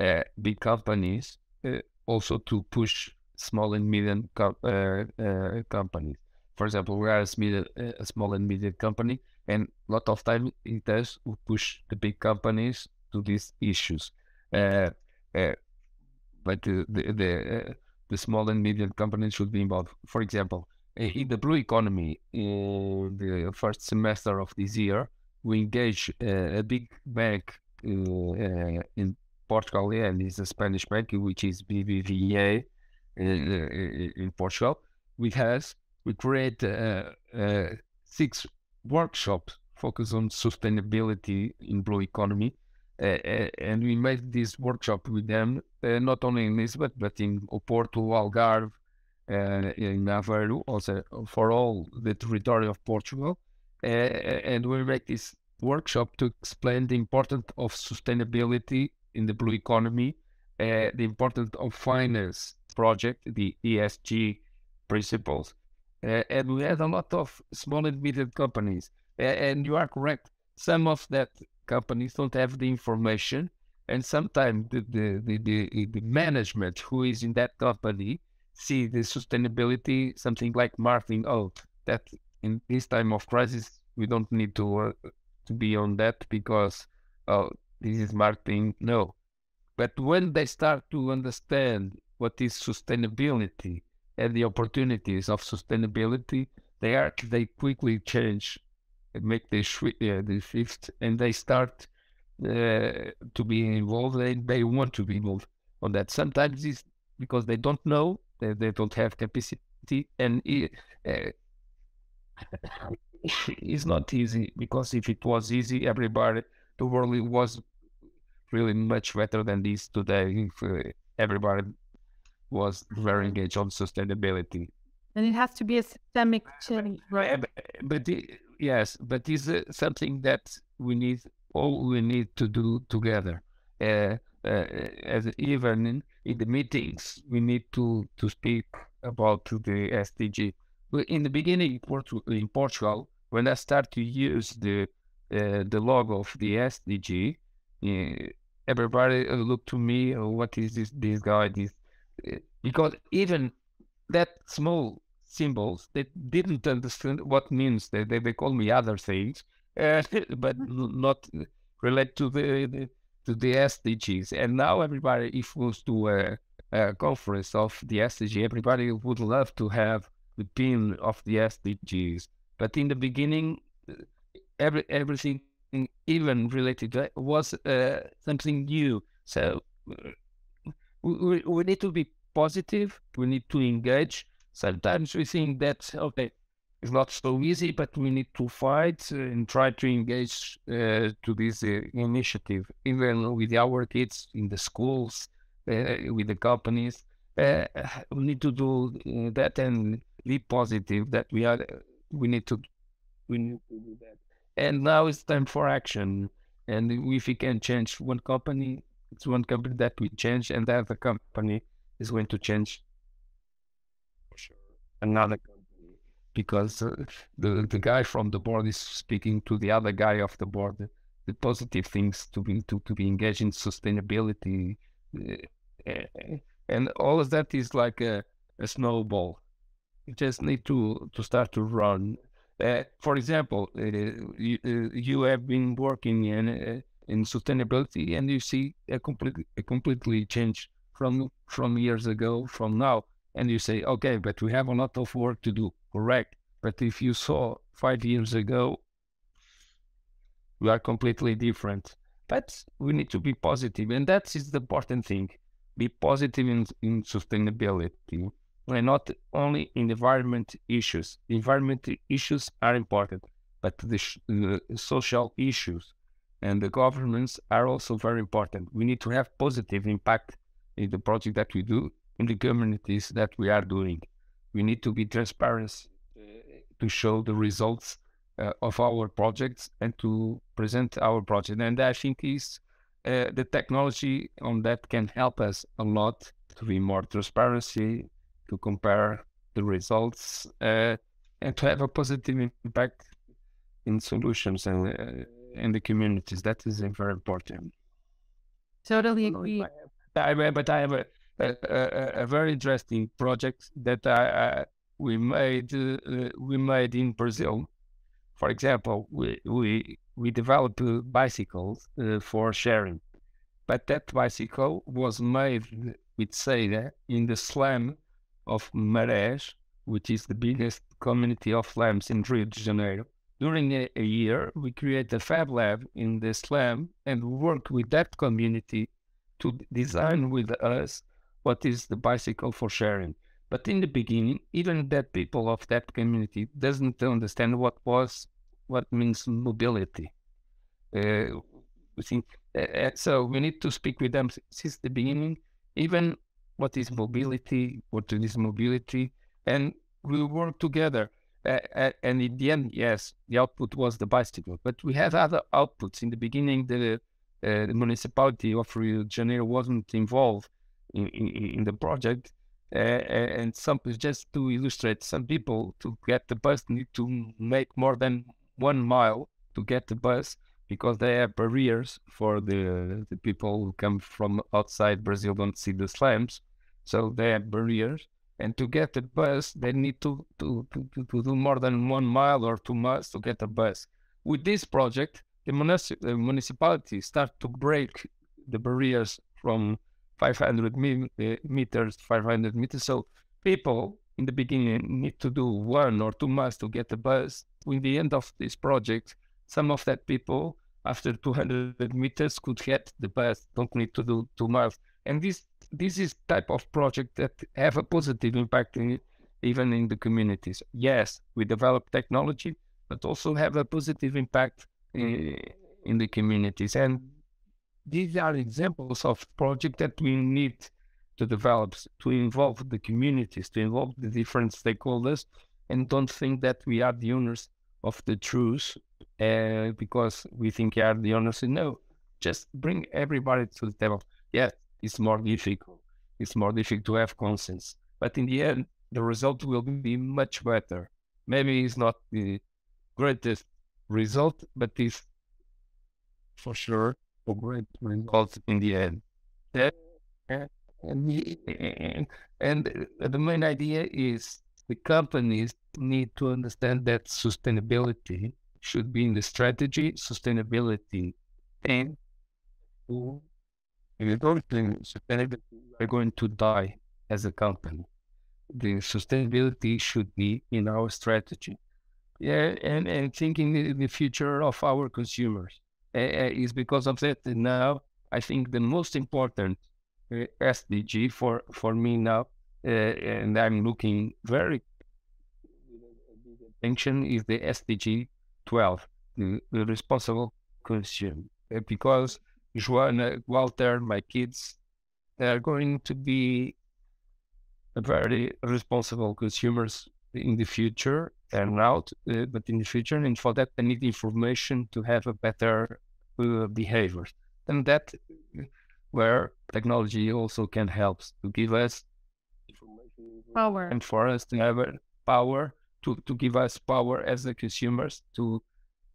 uh, big companies, uh, also to push small and medium uh, uh, companies. For example, we are a, small, a small and medium company, and a lot of time it does push the big companies to these issues. Uh, uh, but the the uh, the, small and medium companies should be involved. For example, in the blue economy, in the first semester of this year, we engage a big bank in Portugal, and it's a Spanish bank, which is BBVA in, in Portugal. We have we create uh, uh, six workshops focused on sustainability in blue economy uh, and we made this workshop with them, uh, not only in Lisbon, but in Oporto, Algarve, uh, in Aveiro, also for all the territory of Portugal. And we make this workshop to explain the importance of sustainability in the blue economy, the importance of finance project, the ESG principles. Uh, and we had a lot of small and medium companies. Uh, and you are correct. Some of that companies don't have the information, and sometimes the, the, the, the, the management who is in that company see the sustainability something like marketing. Oh, that in this time of crisis we don't need to uh, to be on that because oh this is marketing. No, but when they start to understand what is sustainability and the opportunities of sustainability, they are they quickly change make the, uh, the shift and they start uh, to be involved and they want to be involved on that. Sometimes it's because they don't know, they, they don't have capacity, and it, uh, <laughs> it's not easy because if it was easy, everybody, the world was really much better than this today. If uh, everybody was very engaged on sustainability. And it has to be a systemic change, right? But, but yes, but it's uh, something that we need all we need to do together. Uh, uh, as even in, in, the meetings, we need to to speak about the SDG. In the beginning, in Portugal, when I start to use the uh, the logo of the SDG, uh, everybody looked to me. Oh, what is this? This guy? This uh, because even that small symbols. They didn't understand what means. They they, they call me other things, uh, <laughs> but not relate to the, the, to the SDGs. And now everybody, if goes to a, a, conference of the SDG, everybody would love to have the pin of the SDGs. But in the beginning, every everything even related to was uh, something new. So we, we need to be positive. We need to engage sometimes we think that okay it's not so easy but we need to fight and try to engage uh, to this uh, initiative even with our kids in the schools uh, with the companies uh, we need to do uh, that and be positive that we are we need to we need to do that. And now it's time for action. And if we can change one company it's one company that we change and the other company is going to change. For sure, another company. Because uh, the the guy from the board is speaking to the other guy of the board. The, positive things to be to, to be engaged in sustainability uh, and all of that is like a, a snowball you just need to to start to run. Uh, for example uh, you, uh, you have been working in uh, in sustainability and you see a completely a completely change from from years ago from now. And you say okay but we have a lot of work to do. Correct. But if you saw five years ago we are completely different. But we need to be positive. And that is the important thing. Be positive in, in sustainability and not only in environment issues environment issues are important but the, the social issues and the governments are also very important. We need to have positive impact in the project that we do in the communities that we are doing. We need to be transparent uh, to show the results uh, of our projects and to present our project. And I think is uh, the technology on that can help us a lot to be more transparency, to compare the results, uh, and to have a positive impact in solutions and uh, in the communities. That is very important. Totally agree. I, but I have a, a, a, a very interesting project that I, I we made uh, we made in Brazil. For example, we we we developed bicycles uh, for sharing, but that bicycle was made with CEiiA in the slum of Marés, which is the biggest community of slums in Rio de Janeiro during a, a, year, we create a Fab Lab in the slum and work with that community to design with us what is the bicycle for sharing. But in the beginning, even that people of that community doesn't understand what was what means mobility. Uh, we think uh, so. We need to speak with them since the beginning. Even what is mobility, what is mobility, and we work together uh, and in the end, yes, the output was the bicycle. But we had other outputs. In the beginning, the, uh, the municipality of Rio de Janeiro wasn't involved in, in, in the project. Uh, and some just to illustrate, some people to get the bus need to make more than one mile to get the bus because they have barriers for the the people who come from outside Brazil don't see the slums, so they have barriers and to get a bus, they need to, to, to, to do more than one mile or two miles to get a bus. With this project, the, munici- the municipality start to break the barriers from 500 me- uh, meters, 500 meters. So people in the beginning need to do one or two miles to get a bus. In the end of this project, some of that people after 200 meters could get the bus, don't need to do two miles. And this this is type of project that have a positive impact in, even in the communities. Yes, we develop technology, but also have a positive impact in, in the communities. And these are examples of projects that we need to develop to involve the communities, to involve the different stakeholders, and don't think that we are the owners of the truth uh, because we think we are the owners. No, just bring everybody to the table. Yes, it's more difficult. It's more difficult to have consensus. But in the end, the result will be much better. Maybe it's not the greatest result, but it's for sure a great result in the end. And, and the main idea is the companies need to understand that sustainability should be in the strategy, sustainability, and if you don't think sustainability, we're going to die as a company. The sustainability should be in our strategy. Yeah, and, and thinking in the future of our consumers uh, is because of that. Now, I think the most important uh, SDG for, for me now, uh, and I'm looking very attention is the SDG 12, the, the responsible consumer, because Joanna, Walter, my kids, they are going to be very responsible consumers in the future and out, uh, but in the future, and for that, they need information to have a better uh, behavior. And that where technology also can help to give us Power. and for us to have power to, to give us power as the consumers to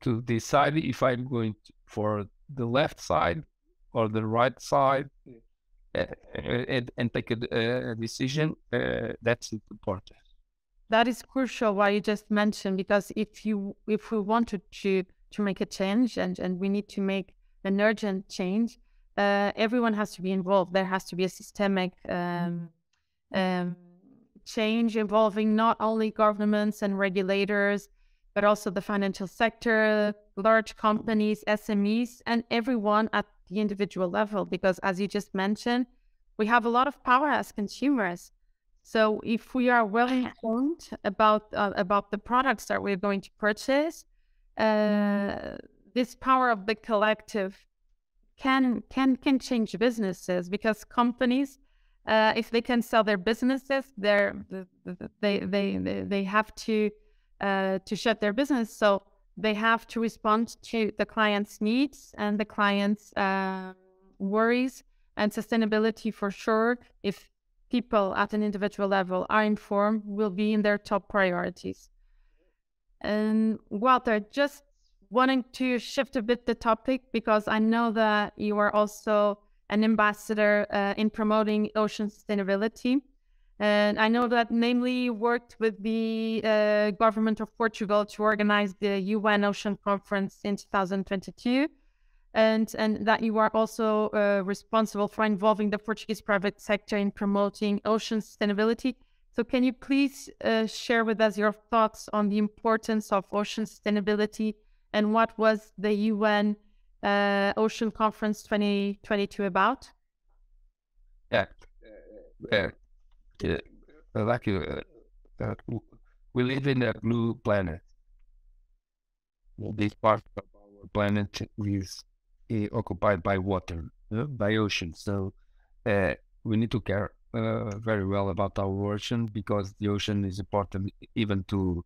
to decide if I'm going to, for the left side or the right side uh, and, and take a, a decision. Uh, that's important. That is crucial what you just mentioned because if you if we wanted to to make a change and and we need to make an urgent change, uh, everyone has to be involved. There has to be a systemic um, um, change involving not only governments and regulators, but also the financial sector, large companies, SMEs, and everyone at the individual level. Because as you just mentioned, we have a lot of power as consumers. So if we are well <laughs> informed about uh, about the products that we're going to purchase, uh, this power of the collective can can can change businesses because companies uh, if they can sell their businesses, they're, they, they, they, they have to, uh, to shut their business. So they have to respond to the client's needs and the client's uh, worries and sustainability for sure. If people at an individual level are informed, will be in their top priorities. And Gualter, just wanting to shift a bit the topic because I know that you are also an ambassador uh, in promoting ocean sustainability. And I know that namely worked with the uh, government of Portugal to organize the UN Ocean Conference in 2022. And, and that you are also uh, responsible for involving the Portuguese private sector in promoting ocean sustainability. So, can you please uh, share with us your thoughts on the importance of ocean sustainability and what was the UN uh, Ocean Conference 2022 about? Yeah, uh, uh, like uh, uh, we live in a blue planet. This part of our planet is uh, occupied by water, by ocean. So we need to care very well about our ocean because the ocean is important even to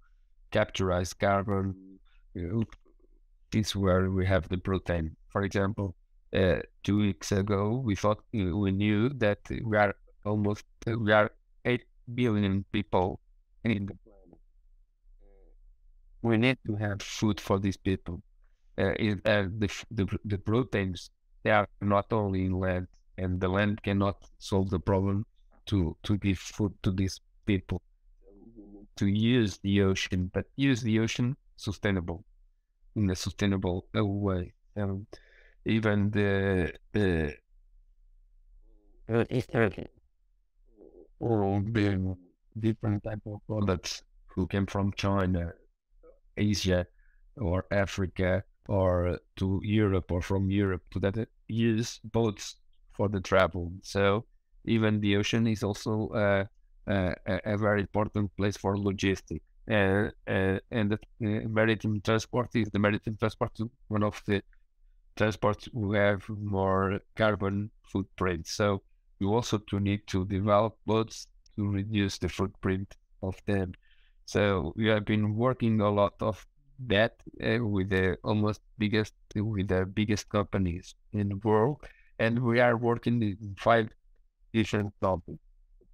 capture carbon, This is where we have the protein. For example, uh, two weeks ago, we thought uh, we knew that we are almost uh, we are eight billion people in the planet. We need to have food for these people. Uh, it, uh, the, the the proteins they are not only in land, and the land cannot solve the problem to to give food to these people. To use the ocean, but use the ocean sustainable in a sustainable way. And even the the all the different type of products who came from China, Asia, or Africa, or to Europe, or from Europe to that use boats for the travel. So even the ocean is also uh, uh, a very important place for logistics uh, uh, and the maritime transport is the maritime transport one of the transports who have more carbon footprint. So you also to need to develop boats to reduce the footprint of them. So we have been working a lot of that uh, with the almost biggest with the biggest companies in the world, and we are working in five different topics.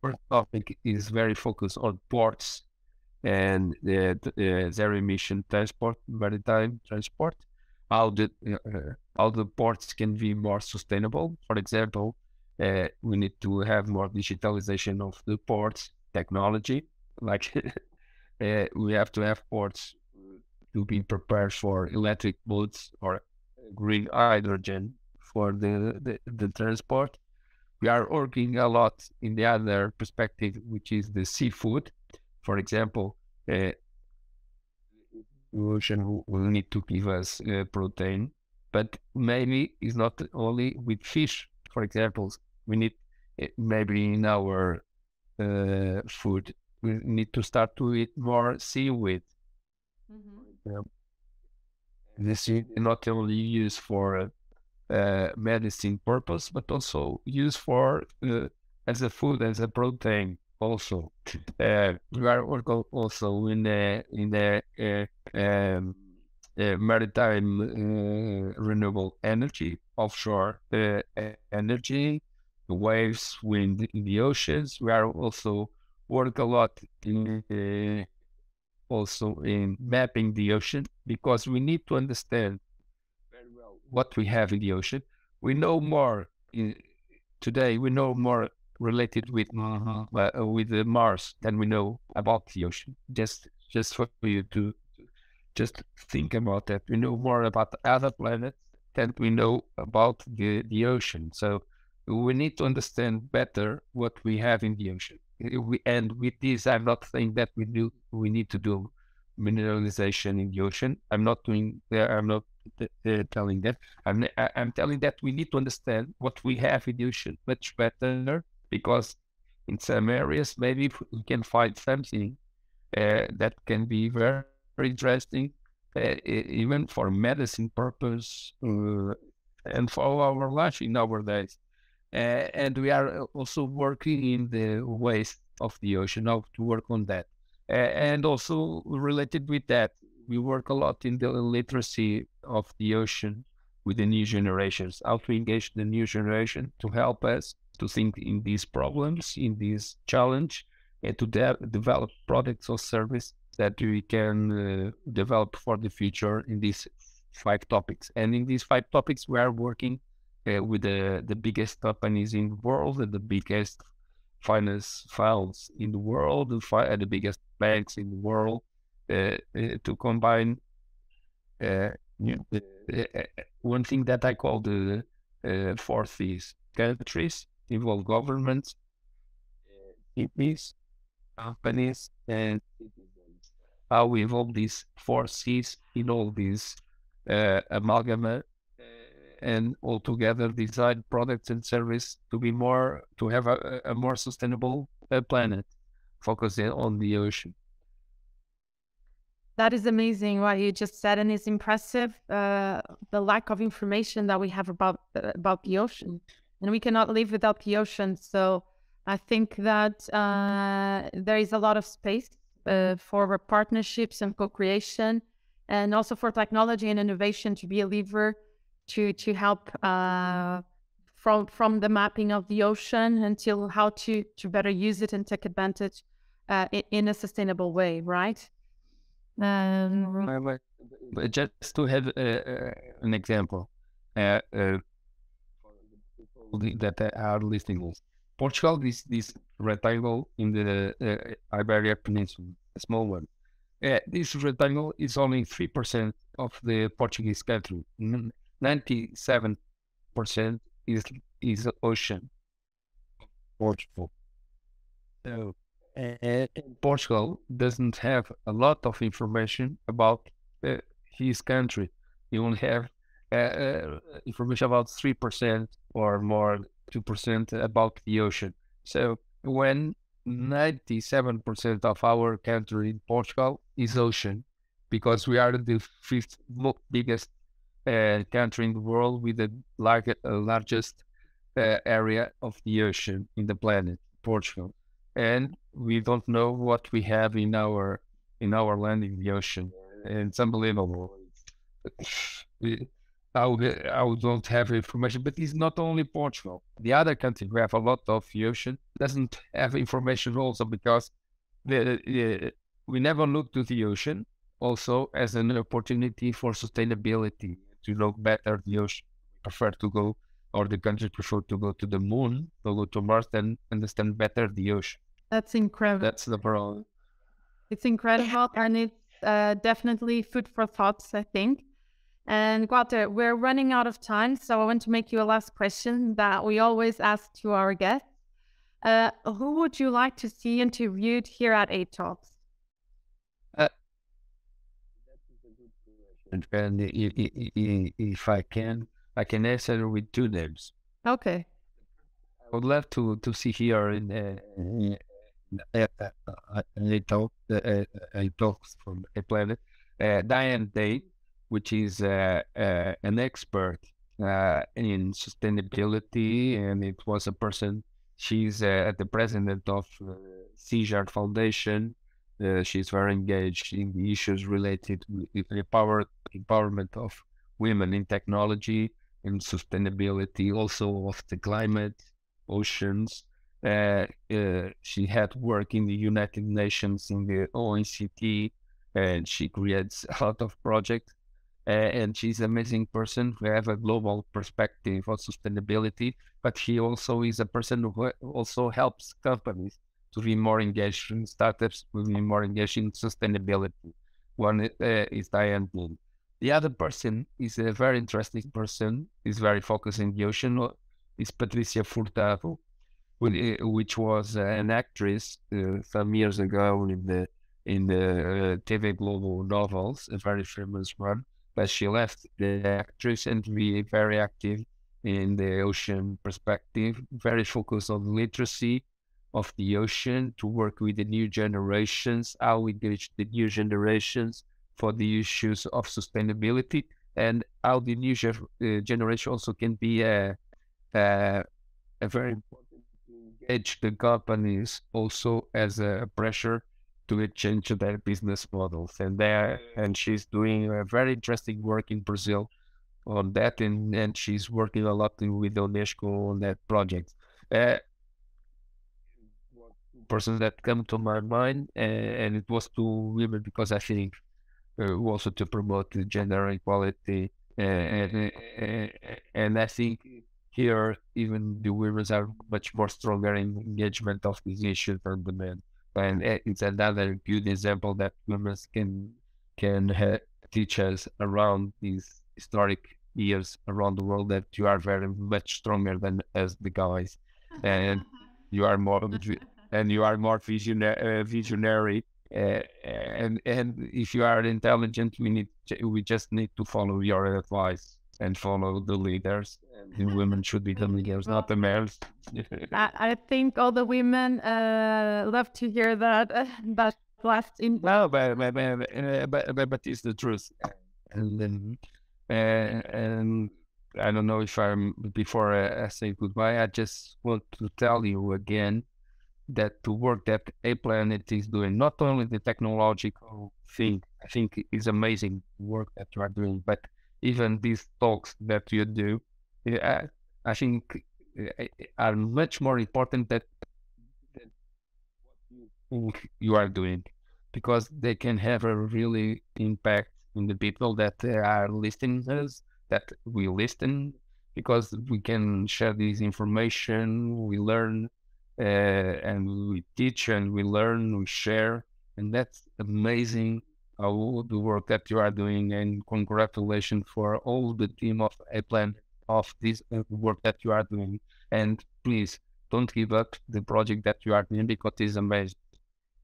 First topic is very focused on ports and the, the zero emission transport, maritime transport, how the uh, how the ports can be more sustainable. For example, uh, we need to have more digitalization of the ports technology. Like <laughs> uh, we have to have ports to be prepared for electric boats or green hydrogen for the, the, the transport. We are working a lot in the other perspective, which is the seafood for example, uh, ocean will need to give us uh, protein, but maybe it's not only with fish. For example, we need uh, maybe in our uh, food we need to start to eat more seaweed. Mm-hmm. Um, this is not only used for uh, medicine purpose, but also used for uh, as a food as a protein also. Uh, we are also in the in the uh, um, uh, maritime uh, renewable energy, offshore uh, energy, the waves, wind in the oceans. We are also work a lot in uh, also in mapping the ocean because we need to understand very well what we have in the ocean. We know more in, today. We know more related with uh, uh, with Mars than we know about the ocean. Just just for you to just think about that. We know more about other planets than we know about the, the ocean. So we need to understand better what we have in the ocean. We, and with this, I'm not saying that we do we need to do mineralization in the ocean. I'm not doing. I'm not uh, telling that. I'm I'm telling that we need to understand what we have in the ocean much better because in some areas maybe we can find something uh, that can be very, very interesting, uh, even for medicine purpose and for our life in our Uh, and we are also working in the waste of the ocean, now to work on that. and also related with that, we work a lot in the literacy of the ocean with the new generations, how to engage the new generation to help us to think in these problems, in this challenge, and to de- develop products or service that we can uh, develop for the future in these five topics. And in these five topics, we are working uh, with the, the biggest companies in the world and the biggest finance files in the world, the, fi- the biggest banks in the world, uh, uh to combine uh, yeah. Uh, one thing that I call the four C's countries, involve governments, cities, companies, and. How we involve these four C's in all these uh, and altogether design products and service to be more to have a, a more sustainable uh, planet, focusing on the ocean. That is amazing what you just said, and it's impressive uh, the lack of information that we have about about the ocean and we cannot live without the ocean. So I think that uh, there is a lot of space uh, for partnerships and co-creation, and also for technology and innovation to be a lever to to help uh, from from the mapping of the ocean until how to to better use it and take advantage uh, in, in, a sustainable way, right? Um, just to have uh, an example, uh, that are listening. Portugal is this rectangle in the uh, Iberia Peninsula, a small one. Uh, this rectangle is only 3% of the Portuguese country. 97% is, is ocean. Portugal. So, uh, Portugal doesn't have a lot of information about uh, his country. He only have uh, uh, information about 3% or more 2% about the ocean. So when 97% of our country in Portugal is ocean, because we are the fifth biggest uh, country in the world with the lar- uh, largest uh, area of the ocean in the planet, Portugal, and we don't know what we have in our in our land in the ocean, and it's unbelievable. I, I don't have information, but it's not only Portugal. The other countries who have a lot of the ocean doesn't have information also because the, the, we never look to the ocean also as an opportunity for sustainability to know better the ocean. Prefer to go, or the countries prefer to go to the moon, to go to Mars, and understand better the ocean. That's incredible. That's the problem. It's incredible, and it's uh, definitely food for thoughts. I think and Gualter, we're running out of time, so I want to make you a last question that we always ask to our guests. Uh, who would you like to see interviewed here at A Talks? Uh, and if I can, I can answer with two names. Okay. I would love to to see here in uh, uh, uh, A Talks, uh, A Talks from a planet, uh, Diane Day which is uh, uh, an expert uh, in sustainability, and it was a person. She's uh, the president of uh, CIJAR Foundation. Uh, she's very engaged in the issues related with the power, empowerment of women in technology and sustainability, also of the climate, oceans. Uh, uh, she had work in the United Nations in the OECD, and she creates a lot of projects. Uh, and she's an amazing person who have a global perspective on sustainability. But she also is a person who also helps companies to be more engaged in startups, to be more engaged in sustainability. One uh, is Diane Bloom. The other person is a very interesting person, is very focused in the ocean, uh, is Patricia Furtado, uh, which was an actress uh, some years ago in the in the uh, TV Globo novels, a very famous one. But she left the actress and be very active in the ocean perspective, very focused on literacy of the ocean to work with the new generations, how we engage the new generations for the issues of sustainability and how the new uh, generation also can be a, a, a very important to engage the companies also as a pressure to change their business models. And there, and she's doing a very interesting work in Brazil on that, and, and she's working a lot with UNESCO on that project. Uh, person that come to my mind, uh, and it was to women because I think uh, also to promote gender equality, uh, and, and I think here even the women are much more stronger in engagement of these issues than the men, and it's another good example that women can can teach us around these historic years around the world that you are very much stronger than as the guys, and you are more and you are more visionary, uh, visionary uh, and and if you are intelligent, we need we just need to follow your advice and follow the leaders. And women should be the leaders, not the males. <laughs> I, I, think all the women uh, love to hear that. Uh, <laughs> that last in. No, but but, but, but, but it's the truth. And then uh, and I don't know if I'm before I, I say goodbye. I just want to tell you again that the work that A Planet is doing, not only the technological thing, I think is amazing work that you are doing, but even these talks that you do, eh, I, I think eh, eh, are much more important than, than what you you are doing, because they can have a really impact in the people that eh, are listening us, that we listen, because we can share this information, we learn uh, and we teach and we learn, we share, and that's amazing. All the work that you are doing, and congratulations for all the team of A Plan of this uh, work that you are doing. And please don't give up the project that you are doing because it's amazing.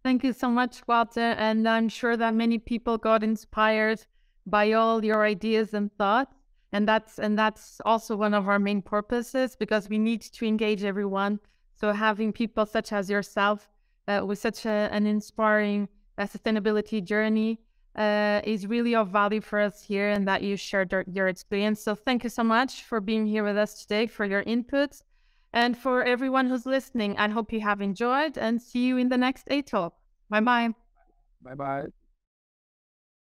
Thank you so much, Gualter. And I'm sure that many people got inspired by all your ideas and thoughts. And that's and that's also one of our main purposes because we need to engage everyone so having people such as yourself uh, with such a, an inspiring uh, sustainability journey uh, is really of value for us here and that you shared your, your experience. So thank you so much for being here with us today, for your inputs. And for everyone who's listening, I hope you have enjoyed and see you in the next A Talk. Bye bye. Bye bye.